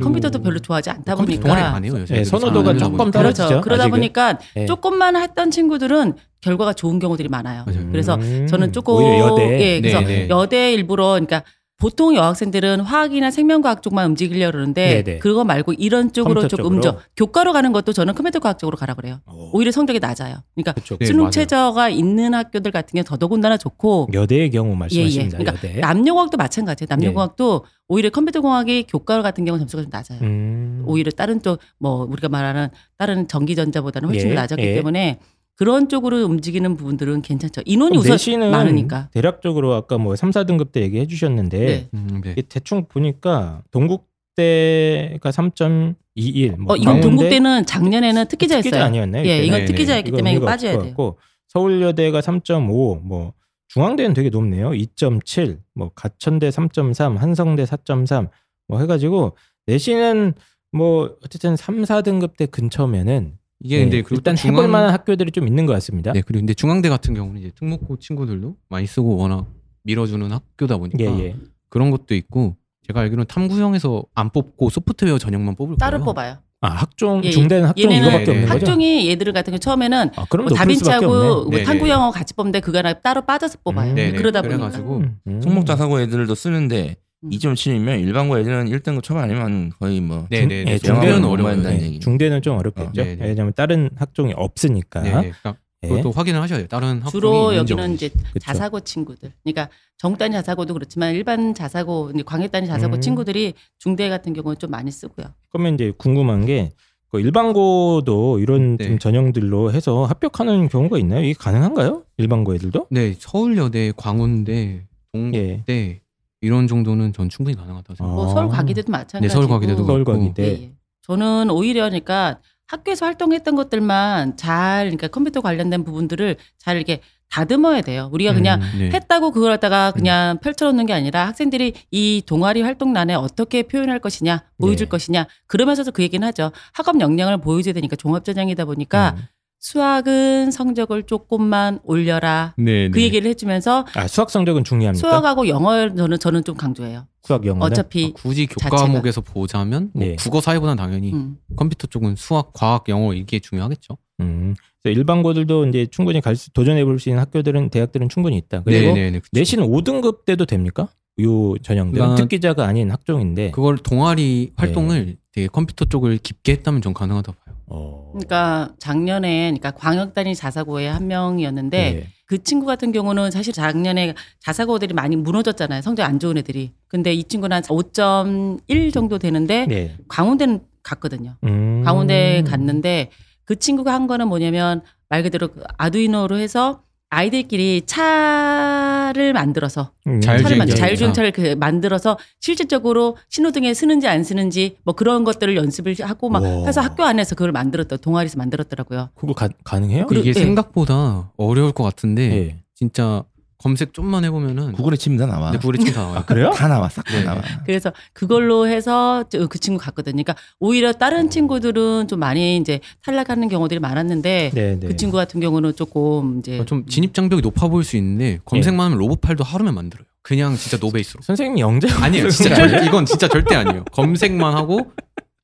컴퓨터도 별로 좋아하지 않다 컴퓨터 보니까 동아리 안 해요. 요새. 예, 선호도가 안 조금 하고 떨어지죠. 그렇죠. 그러다 아직은. 보니까 예. 조금만 했던 친구들은 결과가 좋은 경우들이 많아요. 맞아요. 그래서 음, 저는 조금 오히려 여대 예, 그래서 네, 네. 여대 일부러 그러니까 보통 여학생들은 화학이나 생명과학 쪽만 움직이려 그러는데 네네. 그거 말고 이런 쪽으로 조금? 저 교과로 가는 것도 저는 컴퓨터 과학 쪽으로 가라 그래요. 오, 오히려 성적이 낮아요. 그러니까 그쵸. 네, 수능 맞아요. 최저가 있는 학교들 같은 게 더더군다나 좋고 여대의 경우 말씀하십니다. 예, 예. 그러니까 여대. 남녀공학도 마찬가지예요. 남녀공학도 오히려 컴퓨터 공학이 교과로 같은 경우 점수가 좀 낮아요. 음. 오히려 다른 쪽 뭐 우리가 말하는 다른 전기전자보다는 훨씬 예, 더 낮았기 예. 때문에 그런 쪽으로 움직이는 부분들은 괜찮죠. 인원이 우선 내신은 많으니까. 대략적으로 아까 뭐 3, 4등급 때 얘기해 주셨는데 네. 음, 네. 대충 보니까 동국대가 3.21. 뭐 어, 이건 동국대는 작년에는 특기자였어요. 특기자 아니었나요? 예? 이건 네, 특기자였기 때문에 이거 빠져야 돼요. 같고 서울여대가 3.5, 뭐 중앙대는 되게 높네요. 2.7, 뭐 가천대 3.3, 한성대 4.3, 뭐 해가지고 내신은 뭐 어쨌든 3, 4등급 대 근처면은 이게 예, 근데 그리고 일단 또 중앙- 해볼 만한 학교들이 좀 있는 것 같습니다. 네, 그리고 근데 중앙대 같은 경우는 이제 특목고 친구들도 많이 쓰고 워낙 밀어주는 학교다 보니까 예, 예. 그런 것도 있고 제가 알기로는 탐구형에서 안 뽑고 소프트웨어 전형만 뽑을 따로 거예요. 뽑아요. 아 학종 예, 중대는 학종 얘네는 이거밖에 네, 없는 거죠? 학종이 얘들 같은 경우 처음에는 아, 뭐 다빈치하고. 뭐 네, 탐구 네. 영어 같이 뽑는데 그거 하나 따로 빠져서 뽑아요. 음. 네, 네. 그러다 보니까 그래가지고 음, 음. 성목자사고 애들도 쓰는데 음. 2.7이면 일반고 애들은 1등급 초반 아니면 거의 뭐 네, 중- 네, 예, 네. 중대는. 된다는 네, 얘기. 중대는 좀 어렵겠죠. 어, 네, 네. 왜냐하면 다른 학종이 없으니까. 네, 네. 그러니까 예. 그것도 확인을 하셔야 돼요. 다른 학종이 주로 여기는. 이제 그쵸. 자사고 친구들. 그러니까 정단 자사고도 그렇지만 일반 자사고, 이제 광역단위 자사고 음. 친구들이 중대 같은 경우는 좀 많이 쓰고요. 그러면 이제 궁금한 게그 일반고도 이런 네. 좀 전형들로 해서 합격하는 경우가 있나요? 이게 가능한가요? 일반고 애들도? 네, 서울여대, 광운대, 동국대 예. 이런 정도는 전 충분히 가능하다고 생각해요. 뭐 아. 서울 과기대도 마찬가지고. 네, 서울 과기대도 서울 그렇고. 과기대. 예, 예. 저는 오히려 그러니까 학교에서 활동했던 것들만 잘 그러니까 컴퓨터 관련된 부분들을 잘 이렇게 다듬어야 돼요. 우리가 그냥 음, 네. 했다고 그걸 갖다가 그냥 펼쳐놓는 게 아니라 학생들이 이 동아리 활동란에 어떻게 표현할 것이냐, 보여줄 네. 것이냐, 그러면서도 그 얘기는 하죠. 학업 역량을 보여줘야 되니까 종합전형이다 보니까 음. 수학은 성적을 조금만 올려라. 네, 그 네. 얘기를 해주면서 아 수학 성적은 중요합니까? 수학하고 영어를 저는, 저는 좀 강조해요. 수학 영어는? 어차피 아, 굳이. 교과목에서 보자면 뭐 네. 국어 사회보다는 당연히 음. 컴퓨터 쪽은 수학, 과학, 영어 이게 중요하겠죠. 음. 일반고들도 이제 충분히 갈 수, 도전해 볼 수 있는 학교들은 대학들은 충분히 있다. 그리고 네, 네, 네. 내신 5등급 때도 됩니까? 요 전형들 그러니까 특기자가 아닌 학종인데 그걸 동아리 활동을 되게 컴퓨터 쪽을 깊게 했다면 전 가능하다고 봐요. 어. 그러니까 작년에 그러니까 광역단위 자사고의 한 명이었는데 네. 그 친구 같은 경우는 사실 작년에 자사고들이 많이 무너졌잖아요. 성적 안 좋은 애들이. 근데 이 친구는 한 5.1 정도 되는데 네. 강원대는 갔거든요. 음. 강원대 갔는데 그 친구가 한 거는 뭐냐면 말 그대로 그 아두이노로 해서 아이들끼리 차를 만들어서 음. 차를 만 자율주행차를 그 만들어서 실질적으로 신호등에 쓰는지 안 쓰는지 뭐 그런 것들을 연습을 하고 막 와. 해서 학교 안에서 그걸 만들었다 동아리에서 만들었더라고요. 그거 가, 가능해요? 그래- 이게 네. 생각보다 어려울 것 같은데 네. 진짜 검색 좀만 해보면은 구글에 치면 다 나와. 네, 구글에 치면 다 나와요. 아 그래요? 다 나와, 싹다 네. 나와. 그래서 그걸로 해서 저- 그 친구 갔거든요. 그러니까 오히려 다른 친구들은 좀 많이 이제 탈락하는 경우들이 많았는데 네, 네. 그 친구 같은 경우는 조금 이제 어, 좀 진입 장벽이 높아 보일 수 있는데 검색만 하면 로봇 팔도 하루면 만들어요. 그냥 진짜 노베이스로. 선생님 영재 아니에요. 진짜 절, 이건 진짜 절대 아니에요. 검색만 하고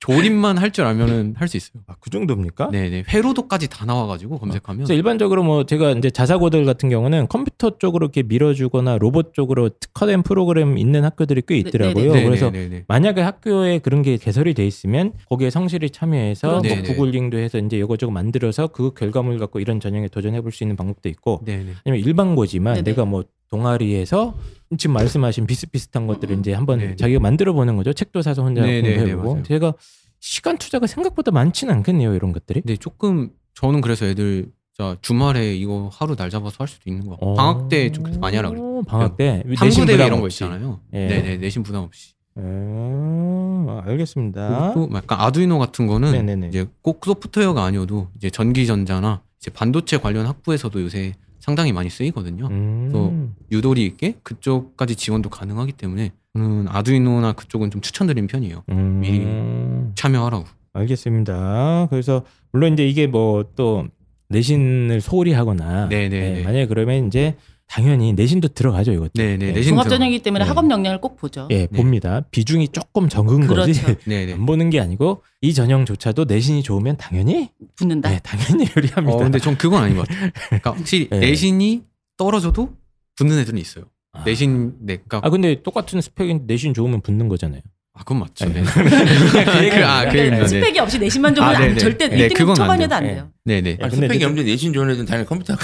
조립만 할 줄 알면은 할 수 있어요. 아, 그 정도입니까? 네네. 회로도까지 다 나와가지고 검색하면. 그래서 일반적으로 뭐 제가 이제 자사고들 같은 경우는 컴퓨터 쪽으로 이렇게 밀어주거나 로봇 쪽으로 특화된 프로그램 있는 학교들이 꽤 네, 있더라고요. 네, 그래서 네네네. 만약에 학교에 그런 게 개설이 돼 있으면 거기에 성실히 참여해서 뭐 네네. 구글링도 해서 이제 이거저거 만들어서 그 결과물 갖고 이런 전형에 도전해 볼 수 있는 방법도 있고 네네. 아니면 일반고지만 네네. 내가 뭐 동아리에서 지금 말씀하신 비슷비슷한 것들을 이제 한번 네네. 자기가 만들어 보는 거죠. 책도 사서 혼자 네네네, 공부해보고 맞아요. 제가 시간 투자가 생각보다 많지는 않겠네요. 이런 것들이. 근데 조금 저는 그래서 애들 자 주말에 이거 하루 날 잡아서 할 수도 있는 거. 방학 때 좀 많이 하라 그래요. 어, 방학 때 내신 탐구 대회 이런 거. 있잖아요. 예. 네네 내신 부담 없이. 음, 알겠습니다. 그리고 약간 아두이노 같은 거는 네네네. 이제 꼭 소프트웨어가 아니어도 이제 전기전자나 이제 반도체 관련 학부에서도 요새 상당히 많이 쓰이거든요. 음. 유도리 있게 그쪽까지 지원도 가능하기 때문에 저는 아두이노나 그쪽은 좀 추천드리는 편이에요. 음. 미리 참여하라고. 알겠습니다. 그래서 물론 이제 이게 뭐 또 내신을 소홀히 하거나 네네네. 네, 만약에 그러면 이제 당연히 내신도 들어가죠 이것도. 네네 네. 내신 종합 들어- 전형이기 때문에 네. 학업 역량을 꼭 보죠. 예, 봅니다. 비중이 조금 적은 거지. 그렇죠. 네네. 안 보는 게 아니고 이 전형조차도 내신이 좋으면 당연히 붙는다. 네, 당연히 유리합니다. 어 근데 전 그건 아닌 것 같아요. 그러니까 확실히 네. 내신이 떨어져도 붙는 애들은 있어요. 아. 내신 네, 그러니까 아 근데 똑같은 스펙인데 내신 좋으면 붙는 거잖아요. 아 그건 맞죠. 네. 네. 그, 아, 그 그러니까. 네. 스펙이 없이 내신만 좋으면 아, 안- 네네. 절대 네, 1등 그건 안 초반에도 안 돼요. 네네. 아, 근데 스펙이 없는데 내신 좋은 애들은 당연히 컴퓨터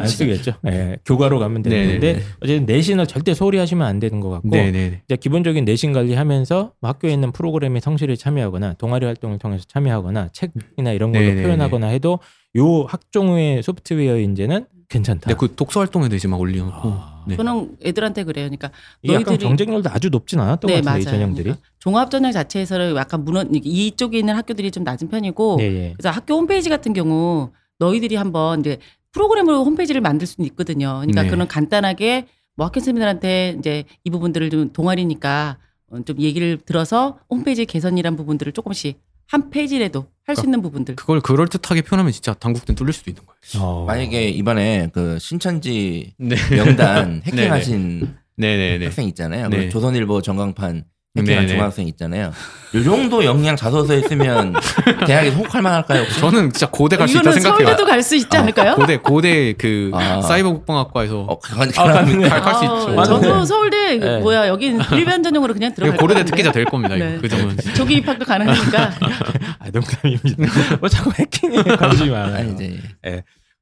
안 쓰겠죠. 예, 교과로 가면 되는데. 어쨌든 내신을 절대 소홀히 하시면 안 되는 것 같고 네네. 이제 기본적인 내신 관리하면서 뭐 학교에 있는 프로그램에 성실히 참여하거나 동아리 활동을 통해서 참여하거나 책이나 이런 걸로 네네네. 표현하거나 해도 요 학종의 소프트웨어 인재는 괜찮다. 네, 그 독서 활동에도 이제 막 올려놓고. 아. 네. 저는 애들한테 그래요. 그러니까 너희들이 경쟁률도 아주 높진 않았던 것 같은데 이 전형들이. 그러니까 종합 전형 자체에서는 약간 무너 이쪽에 있는 학교들이 좀 낮은 편이고 네, 예. 그래서 학교 홈페이지 같은 경우 너희들이 한번 이제 프로그램으로 홈페이지를 만들 수는 있거든요. 그러니까 네. 그런 간단하게 뭐 학교 선생님들한테 이제 이 부분들을 좀 동아리니까 어, 좀 얘기를 들어서 홈페이지 개선이란 부분들을 조금씩 한 페이지라도 할수 있는 부분들. 그걸 그럴 듯하게 표현하면 진짜 당국대는 뚫릴 수도 있는 거예요. 어. 만약에 이번에 그 신천지 네. 명단 해킹하신 네네네. 학생 있잖아요. 네. 그 조선일보 전광판 해킹한 네네. 중학생 있잖아요. 요 정도 역량 자소서에 쓰면 대학에서 혹할 만할까요? 혹시? 저는 진짜 고대 갈 수 있다 이거는 생각해요. 서울대도 갈 수 있지 않을까요? 고대 고대 그 아. 사이버 국방학과에서 어, 가, 아. 갈- 갈수 아, 있죠. 맞아요. 저도 서울대 네. 뭐야 여긴 일반 전형으로 그냥 들어갈 고려대 것 특기자. 될 겁니다. 네. 그 점은 조기 입학도 가능하니까 아, 농담입니다. 뭐 자꾸 해킹에 관심이 많아요. 아니 이제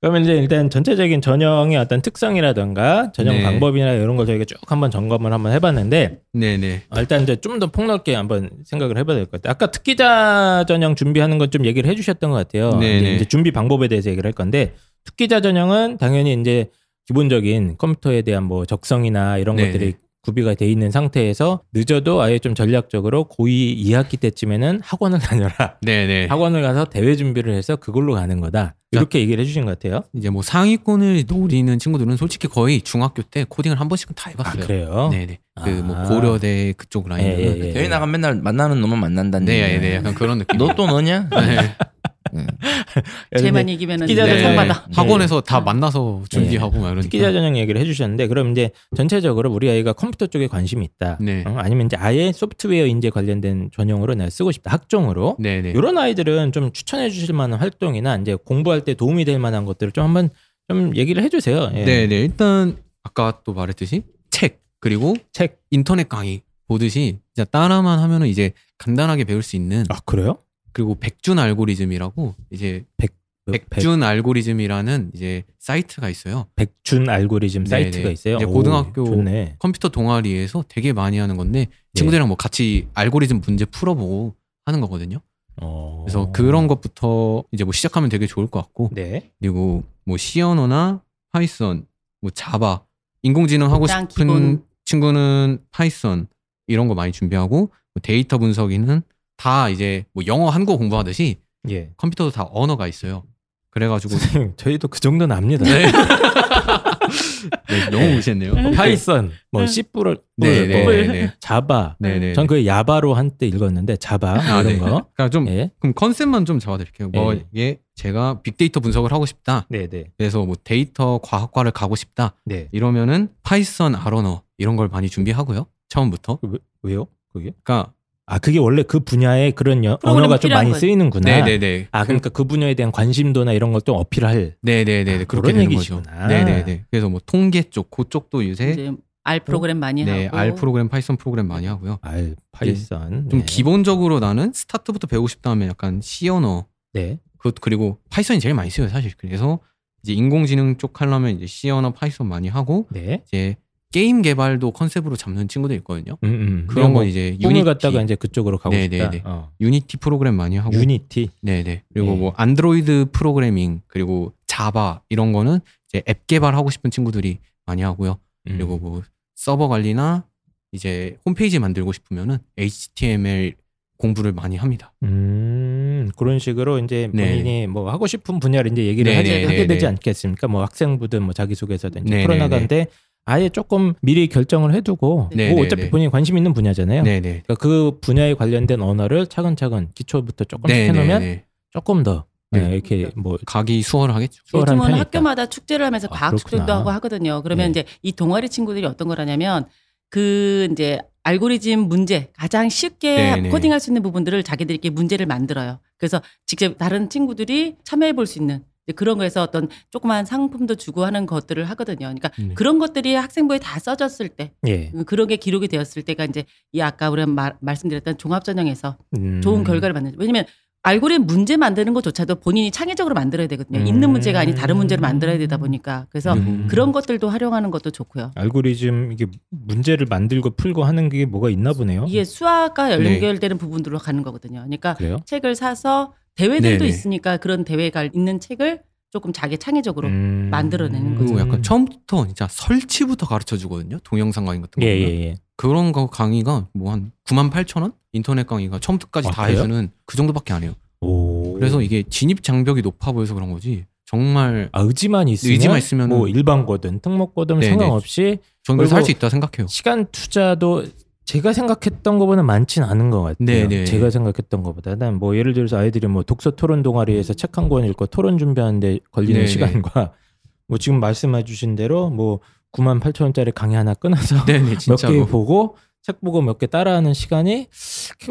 그러면 이제 일단 전체적인 전형의 어떤 특성이라던가 전형 네. 방법이나 이런 걸 저희가 쭉 한번 점검을 한번 해봤는데 네네. 어, 일단 이제 좀 더 폭넓게 한번 생각을 해봐야 될 것 같아요. 아까 특기자 전형 준비하는 건 좀 얘기를 해주셨던 것 같아요. 네네. 이제, 준비 방법에 대해서 얘기를 할 건데 특기자 전형은 당연히 이제 기본적인 컴퓨터에 대한 뭐 적성이나 이런 네네. 것들이 구비가 돼 있는 상태에서 늦어도 아예 좀 전략적으로 고2 2학기 때쯤에는 학원을 다녀라. 네네. 학원을 가서 대회 준비를 해서 그걸로 가는 거다. 이렇게 얘기를 해주신 것 같아요. 이제 뭐 상위권을 노리는 친구들은 솔직히 거의 중학교 때 코딩을 한 번씩은 다아 해봤어요. 그래요? 네네. 그뭐 아. 고려대 그쪽 라인은. 예, 예, 예. 대회 나가면 맨날 만나는 놈은 만난다는 네, 얘기야. 네, 약간 그런 느낌. 너 또 너냐? 네. 쟤만 이기면은 특기자들 네. 상 받아. 학원에서 다 음. 만나서 준비하고 막 이러니까. 특기자 전형 얘기를 해주셨는데 그럼 이제 전체적으로 우리 아이가 컴퓨터 쪽에 관심이 있다. 네. 어, 아니면 이제 아예 소프트웨어 인재 관련된 전형으로 내가 쓰고 싶다. 학종으로. 네 네. 이런 아이들은 좀 추천해 주실 만한 활동이나 이제 공부할 때 도움이 될 만한 것들을 좀 한번 좀 얘기를 해주세요. 예. 네 네. 일단 아까 또 말했듯이 책 그리고 책. 인터넷 강의 보듯이 진짜 따라만 하면은 이제 간단하게 배울 수 있는 아 그래요? 그리고 백준 알고리즘이라고 이제 백, 백준 알고리즘이라는 이제 사이트가 있어요. 백준 알고리즘 네, 사이트가 네. 있어요. 이제 오, 고등학교 좋네. 컴퓨터 동아리에서 되게 많이 하는 건데 네. 친구들이랑 뭐 같이 알고리즘 문제 풀어보고 하는 거거든요. 어. 그래서 그런 것부터 이제 뭐 시작하면 되게 좋을 것 같고 네. 그리고 뭐 C 언어나 Python, 뭐 Java, 인공지능 하고 싶은 기본. 친구는 Python 이런 거 많이 준비하고 뭐 데이터 분석이는 다 이제 뭐 영어 한국어 공부하듯이 예. 컴퓨터도 다 언어가 있어요. 그래가지고 선생님 저희도 그 정도는 압니다. 네. 네, 너무 무시했네요. 뭐 Python, 뭐 응. C++, 뭐, 네, 네, 뭐 네, 네. Java. 네, 네. 전 그 야바로 한때 읽었는데 Java 아, 이런 네. 거. 그러니까 좀 예. 그럼 concept만 좀 잡아드릴게요. 뭐 네. 이게 제가 빅데이터 분석을 하고 싶다. 네, 네. 그래서 뭐 데이터 과학과를 가고 싶다. 네. 이러면은 Python, R 언어 이런 걸 많이 준비하고요. 처음부터. 그 왜, 왜요? 그게? 그러니까 아, 그게 원래 그 분야에 그런 여- 언어가 좀 많이 거지. 쓰이는구나. 네네네. 아, 그러니까 그 분야에 대한 관심도나 이런 걸좀 어필할. 네네네. 아, 그렇게 되는 얘기시구나. 거죠. 네네네. 그래서 뭐 통계 쪽, 그쪽도 요새 이제 R 프로그램 많이 네, 하고 R 프로그램, Python 프로그램 많이 하고요. R, Python. 좀 네. 기본적으로 나는 스타트부터 배우고 싶다 하면 약간 C 언어 네. 그 그리고 Python이 제일 많이 써요 사실. 그래서 이제 인공지능 쪽 하려면 이제 C 언어, Python 많이 하고 네. 이제 게임 개발도 컨셉으로 잡는 친구들 있거든요. 음, 음. 그런 뭐건 이제 유니티, 갖다가 이제 그쪽으로 가고 네, 싶다. 네, 네. 어. 유니티 프로그램 많이 하고 유니티. 네네. 그리고 네. 뭐 안드로이드 프로그래밍 그리고 자바 이런 거는 이제 앱 개발하고 싶은 친구들이 많이 하고요. 음. 그리고 뭐 서버 관리나 이제 홈페이지 만들고 싶으면은 HTML 공부를 많이 합니다. 음, 그런 식으로 이제 네. 본인이 뭐 하고 싶은 분야를 이제 얘기를 네, 하지, 네, 하게 네, 되지 네. 않겠습니까? 뭐 학생부든 뭐 자기소개서든 이제 네, 풀어나가는데 아예 조금 미리 결정을 해두고 네, 뭐 네, 어차피 네. 본인이 관심 있는 분야잖아요. 네네. 그러니까 그 분야에 관련된 언어를 차근차근 기초부터 조금씩 해놓으면. 조금 더 네. 네, 이렇게 뭐 가기 수월하겠죠. 수월한 요즘은 편이. 학교마다 축제를 하면서 아, 과학 축제도 그렇구나. 하고 하거든요. 그러면 네. 이제 이 동아리 친구들이 어떤 거라냐면 그 이제 알고리즘 문제 가장 쉽게 네, 네. 코딩할 수 있는 부분들을 자기들끼리 문제를 만들어요. 그래서 직접 다른 친구들이 참여해 볼 수 있는 그런 거에서 어떤 조그만 상품도 주고 하는 것들을 하거든요. 그러니까 네. 그런 것들이 학생부에 다 써졌을 때 예. 그런 게 기록이 되었을 때가 이제 이 아까 우리가 말, 말씀드렸던 종합 전형에서 음. 좋은 결과를 만드는 왜냐면 알고리즘 문제 만드는 것조차도 본인이 창의적으로 만들어야 되거든요. 음. 있는 문제가 아닌 다른 문제를 만들어야 되다 보니까 그래서 음. 그런 것들도 활용하는 것도 좋고요. 알고리즘 이게 문제를 만들고 풀고 하는 게 뭐가 있나 보네요. 이게 수학과 네. 연결되는 부분들로 가는 거거든요. 그러니까 그래요? 책을 사서 대회들도 네네. 있으니까 그런 대회가 있는 책을 조금 자기 창의적으로 음. 만들어내는 그리고 거죠. 약간 처음부터 진짜 설치부터 가르쳐 주거든요. 동영상 강의 같은 거. 예, 보면. 예, 예. 그런 거 강의가 뭐 한 9만 8천 원? 인터넷 강의가 처음부터까지 아, 다 그래요? 해주는 그 정도밖에 안 해요. 오. 그래서 이게 진입 장벽이 높아 보여서 그런 거지. 정말 아, 의지만 있으면, 의지만 있으면은- 뭐 일반고든 특목고든 네네. 상관없이 저는 그래서 할 수 있다 생각해요. 시간 투자도 제가 생각했던 것보다 많진 않은 것 같아요. 네네. 제가 생각했던 것보다 는 뭐 예를 들어서 아이들이 뭐 독서 토론 동아리에서 책 한 권 읽고 토론 준비하는데 걸리는 네네. 시간과 뭐 지금 말씀해 주신 대로 뭐 9만 8천 원짜리 강의 하나 끊어서 네네 몇개 진짜로. 보고 책 보고 몇 개 따라하는 시간이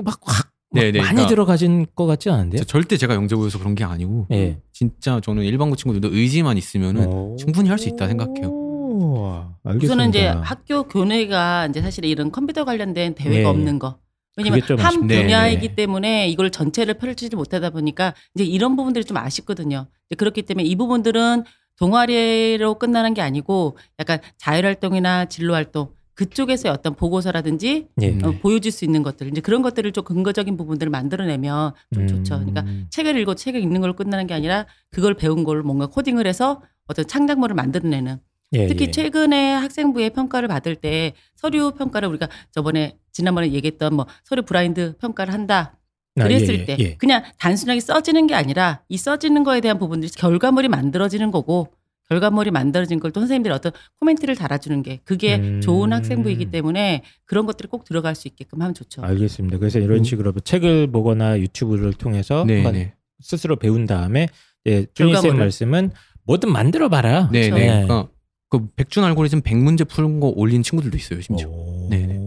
막확 네네, 많이 그러니까 들어가진 것 같지 않은데요? 저 절대 제가 영재 보여서 그런 게 아니고 예. 진짜 저는 일반고 친구들도 의지만 있으면은 오. 충분히 할 수 있다 생각해요. 오. 우선은 이제 학교 교내가 이제 사실 이런 컴퓨터 관련된 대회가 네. 없는 거. 왜냐면 한. 분야이기 네. 때문에 이걸 전체를 펼치지 못하다 보니까 이제 이런 부분들이 좀 아쉽거든요. 그렇기 때문에 이 부분들은 동아리로 끝나는 게 아니고 약간 자율활동이나 진로활동 그쪽에서의 어떤 보고서라든지 예. 음. 어, 보여줄 수 있는 것들 이제 그런 것들을 좀 근거적인 부분들을 만들어내면 좀 좋죠. 그러니까 음. 책을 읽고 책을 읽는 걸로 끝나는 게 아니라 그걸 배운 걸 뭔가 코딩을 해서 어떤 창작물을 만들어내는 예, 특히 예. 최근에 학생부의 평가를 받을 때 서류 평가를 우리가 저번에 지난번에 얘기했던 뭐 서류 브라인드 평가를 한다 아, 그랬을 예, 예, 때 예. 그냥 단순하게 써지는 게 아니라 이 써지는 거에 대한 부분들이 결과물이 만들어지는 거고 결과물이 만들어진 걸 또 선생님들이 어떤 코멘트를 달아주는 게 그게 음. 좋은 학생부이기 때문에 그런 것들이 꼭 들어갈 수 있게끔 하면 좋죠. 알겠습니다. 그래서 이런 음. 식으로 책을 보거나 유튜브를 통해서 네, 한번 네. 스스로 배운 다음에 예, 준희 쌤. 말씀은 뭐든 만들어 봐라. 네, 그렇죠. 네. 네. 그 백준 알고리즘 100문제 푸는 거 올린 친구들도 있어요, 심지어. 네네.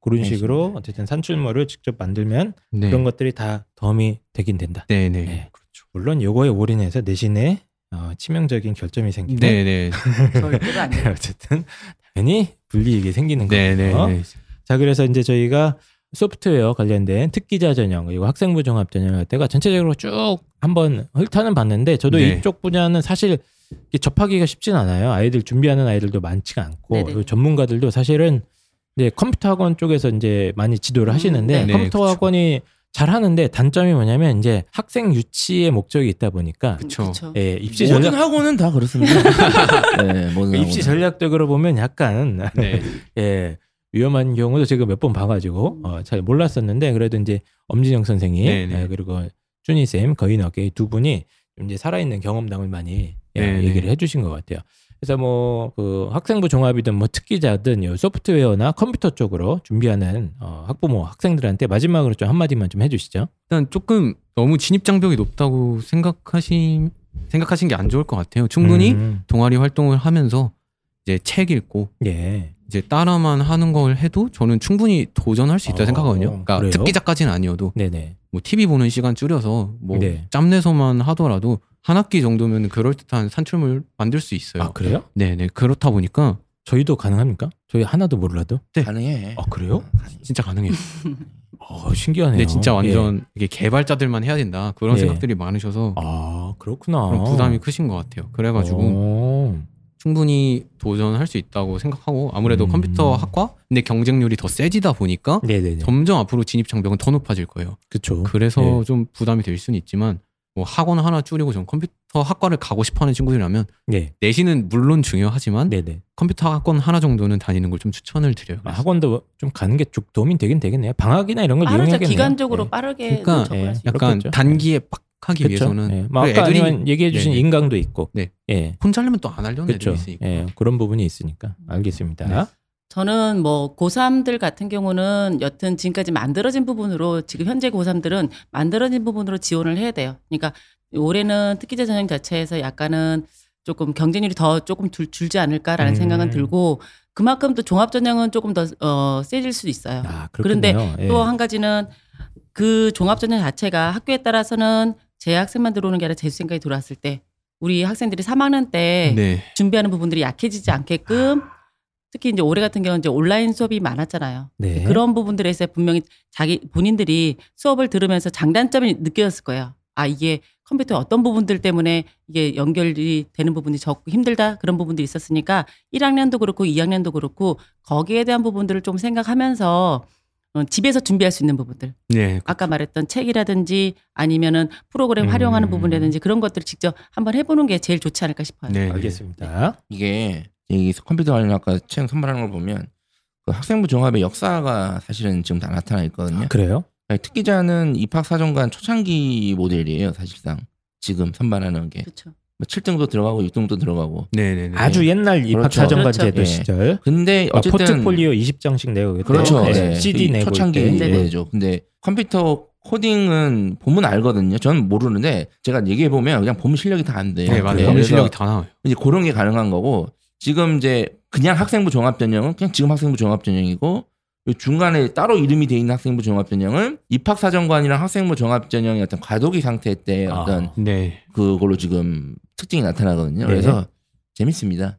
그런 네, 식으로 어쨌든 산출물을 직접 만들면 네. 그런 것들이 다 도움이 되긴 된다. 네, 네. 네. 물론 요거에 올인해서 내신에 어, 치명적인 결점이 생기면 네, 네. 어쨌든 당연히 불이익이 생기는 네, 거예요. 네. 네. 자, 그래서 이제 저희가 소프트웨어 관련된 특기자 전형 그리고 학생부 종합 전형 할 때가 전체적으로 쭉 한번 훑어는 봤는데 저도 네. 이쪽 분야는 사실 접하기가 쉽진 않아요. 아이들 준비하는 아이들도 많지가 않고 네네. 그리고 전문가들도 사실은 이제 컴퓨터 학원 쪽에서 이제 많이 지도를 음, 하시는데 네. 네, 컴퓨터 그쵸. 학원이 잘 하는데 단점이 뭐냐면 이제 학생 유치의 목적이 있다 보니까 그쵸. 예, 입시 모든 전략 학원은 다 그렇습니다. 네, 모든 입시. 전략적으로 보면 약간 네. 예, 위험한 경우도 제가 몇 번 봐가지고 어, 잘 몰랐었는데 그래도 이제 엄진영 선생님 네네. 예, 그리고 준희 쌤, 거인 어깨 두 분이 좀 이제 살아있는 경험담을 많이 예, 네네. 얘기를 해주신 것 같아요. 그래서 뭐 그 학생부 종합이든 뭐 특기자든 요 소프트웨어나 컴퓨터 쪽으로 준비하는 어, 학부모 학생들한테 마지막으로 좀 한마디만 좀 해주시죠. 일단 조금 너무 진입 장벽이 높다고 생각하신 생각하신 게 안 좋을 것 같아요. 충분히 음, 동아리 활동을 하면서 이제 책 읽고 예, 이제 따라만 하는 걸 해도 저는 충분히 도전할 수 있다 어, 생각하거든요. 그러니까 그래요? 특기자까지는 아니어도 네네, 뭐 TV 보는 시간 줄여서 뭐 네. 짬내서만 하더라도 한 학기 정도면 그럴 듯한 산출물 만들 수 있어요. 아 그래요? 네네 그렇다 보니까 저희도 가능합니까? 저희 하나도 몰라도? 네. 가능해. 아 그래요? 진짜 가능해요. 어 신기하네요. 근데 진짜 예. 완전 이게 개발자들만 해야 된다 그런 예. 생각들이 많으셔서 아 그렇구나. 그런 부담이 크신 것 같아요. 그래가지고 어. 충분히 도전할 수 있다고 생각하고 아무래도 음. 컴퓨터 학과 근데 경쟁률이 더 세지다 보니까 네네네. 점점 앞으로 진입 장벽은 더 높아질 거예요. 그쵸. 그래서 예. 좀 부담이 될 수는 있지만 뭐 학원 하나 줄이고 전 컴퓨터 학과를 가고 싶어하는 친구들이라면 네. 내신은 물론 중요하지만 네네. 컴퓨터 학원 하나 정도는 다니는 걸 좀 추천을 드려요. 아, 학원도 좀 가는 게 좀 도움이 되긴 되겠네요. 방학이나 이런 걸. 이용해야겠네요. 기간적으로 네. 빠르게 그러니까. 수 약간 그렇겠죠. 단기에 빡 하기 그쵸? 위해서는 예. 뭐그 아까 애들이- 아니면 얘기해 주신 네네. 인강도 있고. 네. 예. 혼자 하려면 또 안 하려는. 애들이 있으니까. 예. 그런 부분이 있으니까 알겠습니다. 네. 저는 뭐 고3들 같은 경우는 여튼 지금까지 만들어진 부분으로 지금 현재 고3들은 만들어진 부분으로 지원을 해야 돼요. 그러니까 올해는 특기자 전형 자체에서 약간은 조금 경쟁률이 더 조금 줄, 줄지 않을까라는 음. 생각은 들고 그만큼 또 종합 전형은 조금 더 어, 세질 수도 있어요. 아, 그런데. 예. 또한 가지는 그 종합 전형 자체가 학교에 따라서는 재학생만 들어오는 게 아니라 재수 생각이 들어왔을 때 우리 학생들이 3학년 때 네. 준비하는 부분들이 약해지지 않게끔 특히 이제 올해 같은 경우는 이제 온라인 수업이 많았잖아요. 네. 그런 부분들에서 분명히 자기 본인들이 수업을 들으면서 장단점이 느껴졌을 거예요. 아 이게 컴퓨터 어떤 부분들 때문에 이게 연결이 되는 부분이 적고 힘들다 그런 부분도 있었으니까 1학년도 그렇고 2학년도 그렇고 거기에 대한 부분들을 좀 생각하면서 어, 집에서 준비할 수 있는 부분들 네. 아까 말했던 책이라든지 아니면은 프로그램 활용하는 음. 부분이라든지 그런 것들을 직접 한번 해보는 게 제일 좋지 않을까 싶어요. 네. 알겠습니다. 이게 이 컴퓨터 관련 아까 책 선발하는 걸 보면 그 학생부 종합의 역사가 사실은 지금 다 나타나 있거든요. 그래요? 아니, 특기자는 입학 사정관 초창기 모델이에요, 사실상. 지금 선발하는 게. 그렇죠. 뭐 7등도 들어가고 6등도 들어가고. 네네네. 아주 옛날 입학 그렇죠. 사정관 그렇죠. 제도 예. 시절. 근데 아, 어쨌든 포트폴리오 20장씩 내고. 그렇죠. 네. 네. CD 그 내고 초창기 때. 네. 모델이죠. 근데 컴퓨터 코딩은 보면 알거든요. 저는 모르는데 제가 얘기해 보면 그냥 보면 실력이 다 안 돼요. 네, 맞아요. 네, 검 그래서 실력이 다 나와요. 이제 그런 게 가능한 거고 지금 이제 그냥 학생부 종합 전형은 그냥 지금 학생부 종합 전형이고 요 중간에 따로 이름이 돼 있는 학생부 종합 전형은 입학 사정관이랑 학생부 종합 전형의 어떤 과도기 상태 때 아. 어떤 네. 그걸로 지금 특징이 나타나거든요. 네. 그래서 재밌습니다.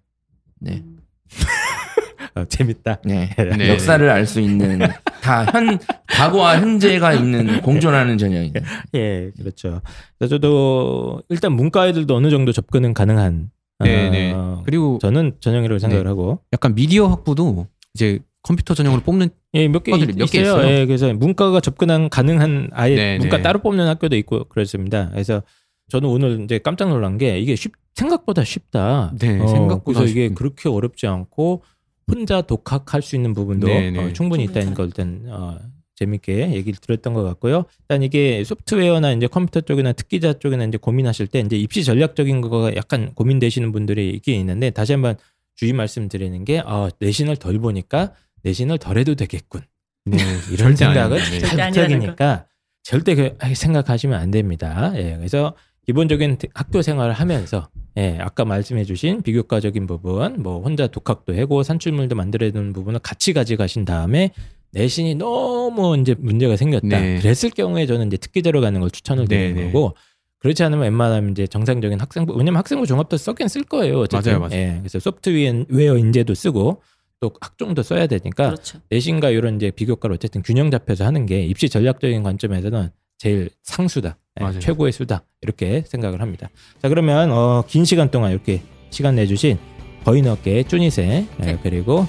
네. 어, 재밌다. 네. 네. 역사를 알 수 있는 다 현 과거와 현재가 있는 공존하는 전형이에요. 예, 그렇죠. 저도 일단 문과 애들도 어느 정도 접근은 가능한. 네네. 어, 그리고 저는 전형이라고 생각을 네. 하고. 약간 미디어 학부도 이제 컴퓨터 전형으로 뽑는 예, 몇개 과들이 몇개 있어요. 예, 그래서 문과가 접근한 가능한 아예 네, 문과 네. 따로 뽑는 학교도 있고 그렇습니다. 그래서 저는 오늘 이제 깜짝 놀란 게 이게 쉽 생각보다 쉽다. 네, 어, 생각보다 그래서 이게 쉽- 그렇게 어렵지 않고 혼자 독학할 수 있는 부분도 네, 네. 어, 충분히 있다는 걸 일단 어, 재밌게 얘기를 들었던 것 같고요. 일단 이게 소프트웨어나 이제 컴퓨터 쪽이나 특기자 쪽이나 이제 고민하실 때 이제 입시 전략적인 거가 약간 고민되시는 분들이 있긴 있는데 다시 한번 주의 말씀드리는 게 어, 내신을 덜 보니까 내신을 덜 해도 되겠군. 네, 이런 생각은 아닙니다. 네. 절대 잘그 생각하시면 안 됩니다. 예, 그래서 기본적인 학교 생활을 하면서 예, 아까 말씀해주신 비교과적인 부분, 뭐 혼자 독학도 하고 산출물도 만들어두는 부분을 같이 가져가신 다음에 내신이 너무 이제 문제가 생겼다. 네. 그랬을 경우에 저는 이제 특기대로 가는 걸 추천을 드리는 네, 네. 거고 그렇지 않으면 웬만하면 이제 정상적인 학생부 왜냐면 학생부 종합도 썼긴 쓸 거예요. 어쨌든. 맞아요, 맞아요. 예, 그래서 소프트웨어 인재도 쓰고 또 학종도 써야 되니까 그렇죠. 내신과 이런 이제 비교과를 어쨌든 균형 잡혀서 하는 게 입시 전략적인 관점에서는 제일 상수다, 예, 맞아요. 최고의 수다 이렇게 생각을 합니다. 자 그러면 어, 긴 시간 동안 이렇게 시간 내주신 거인업계 쭈니세 예, 네. 그리고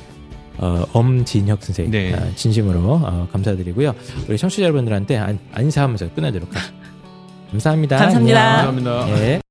어, 엄진혁 선생 네. 아, 진심으로 어, 감사드리고요. 우리 청취자 여러분들한테 안, 인사하면서 끝내도록. 감사합니다. 감사합니다. 감사합니다. 예.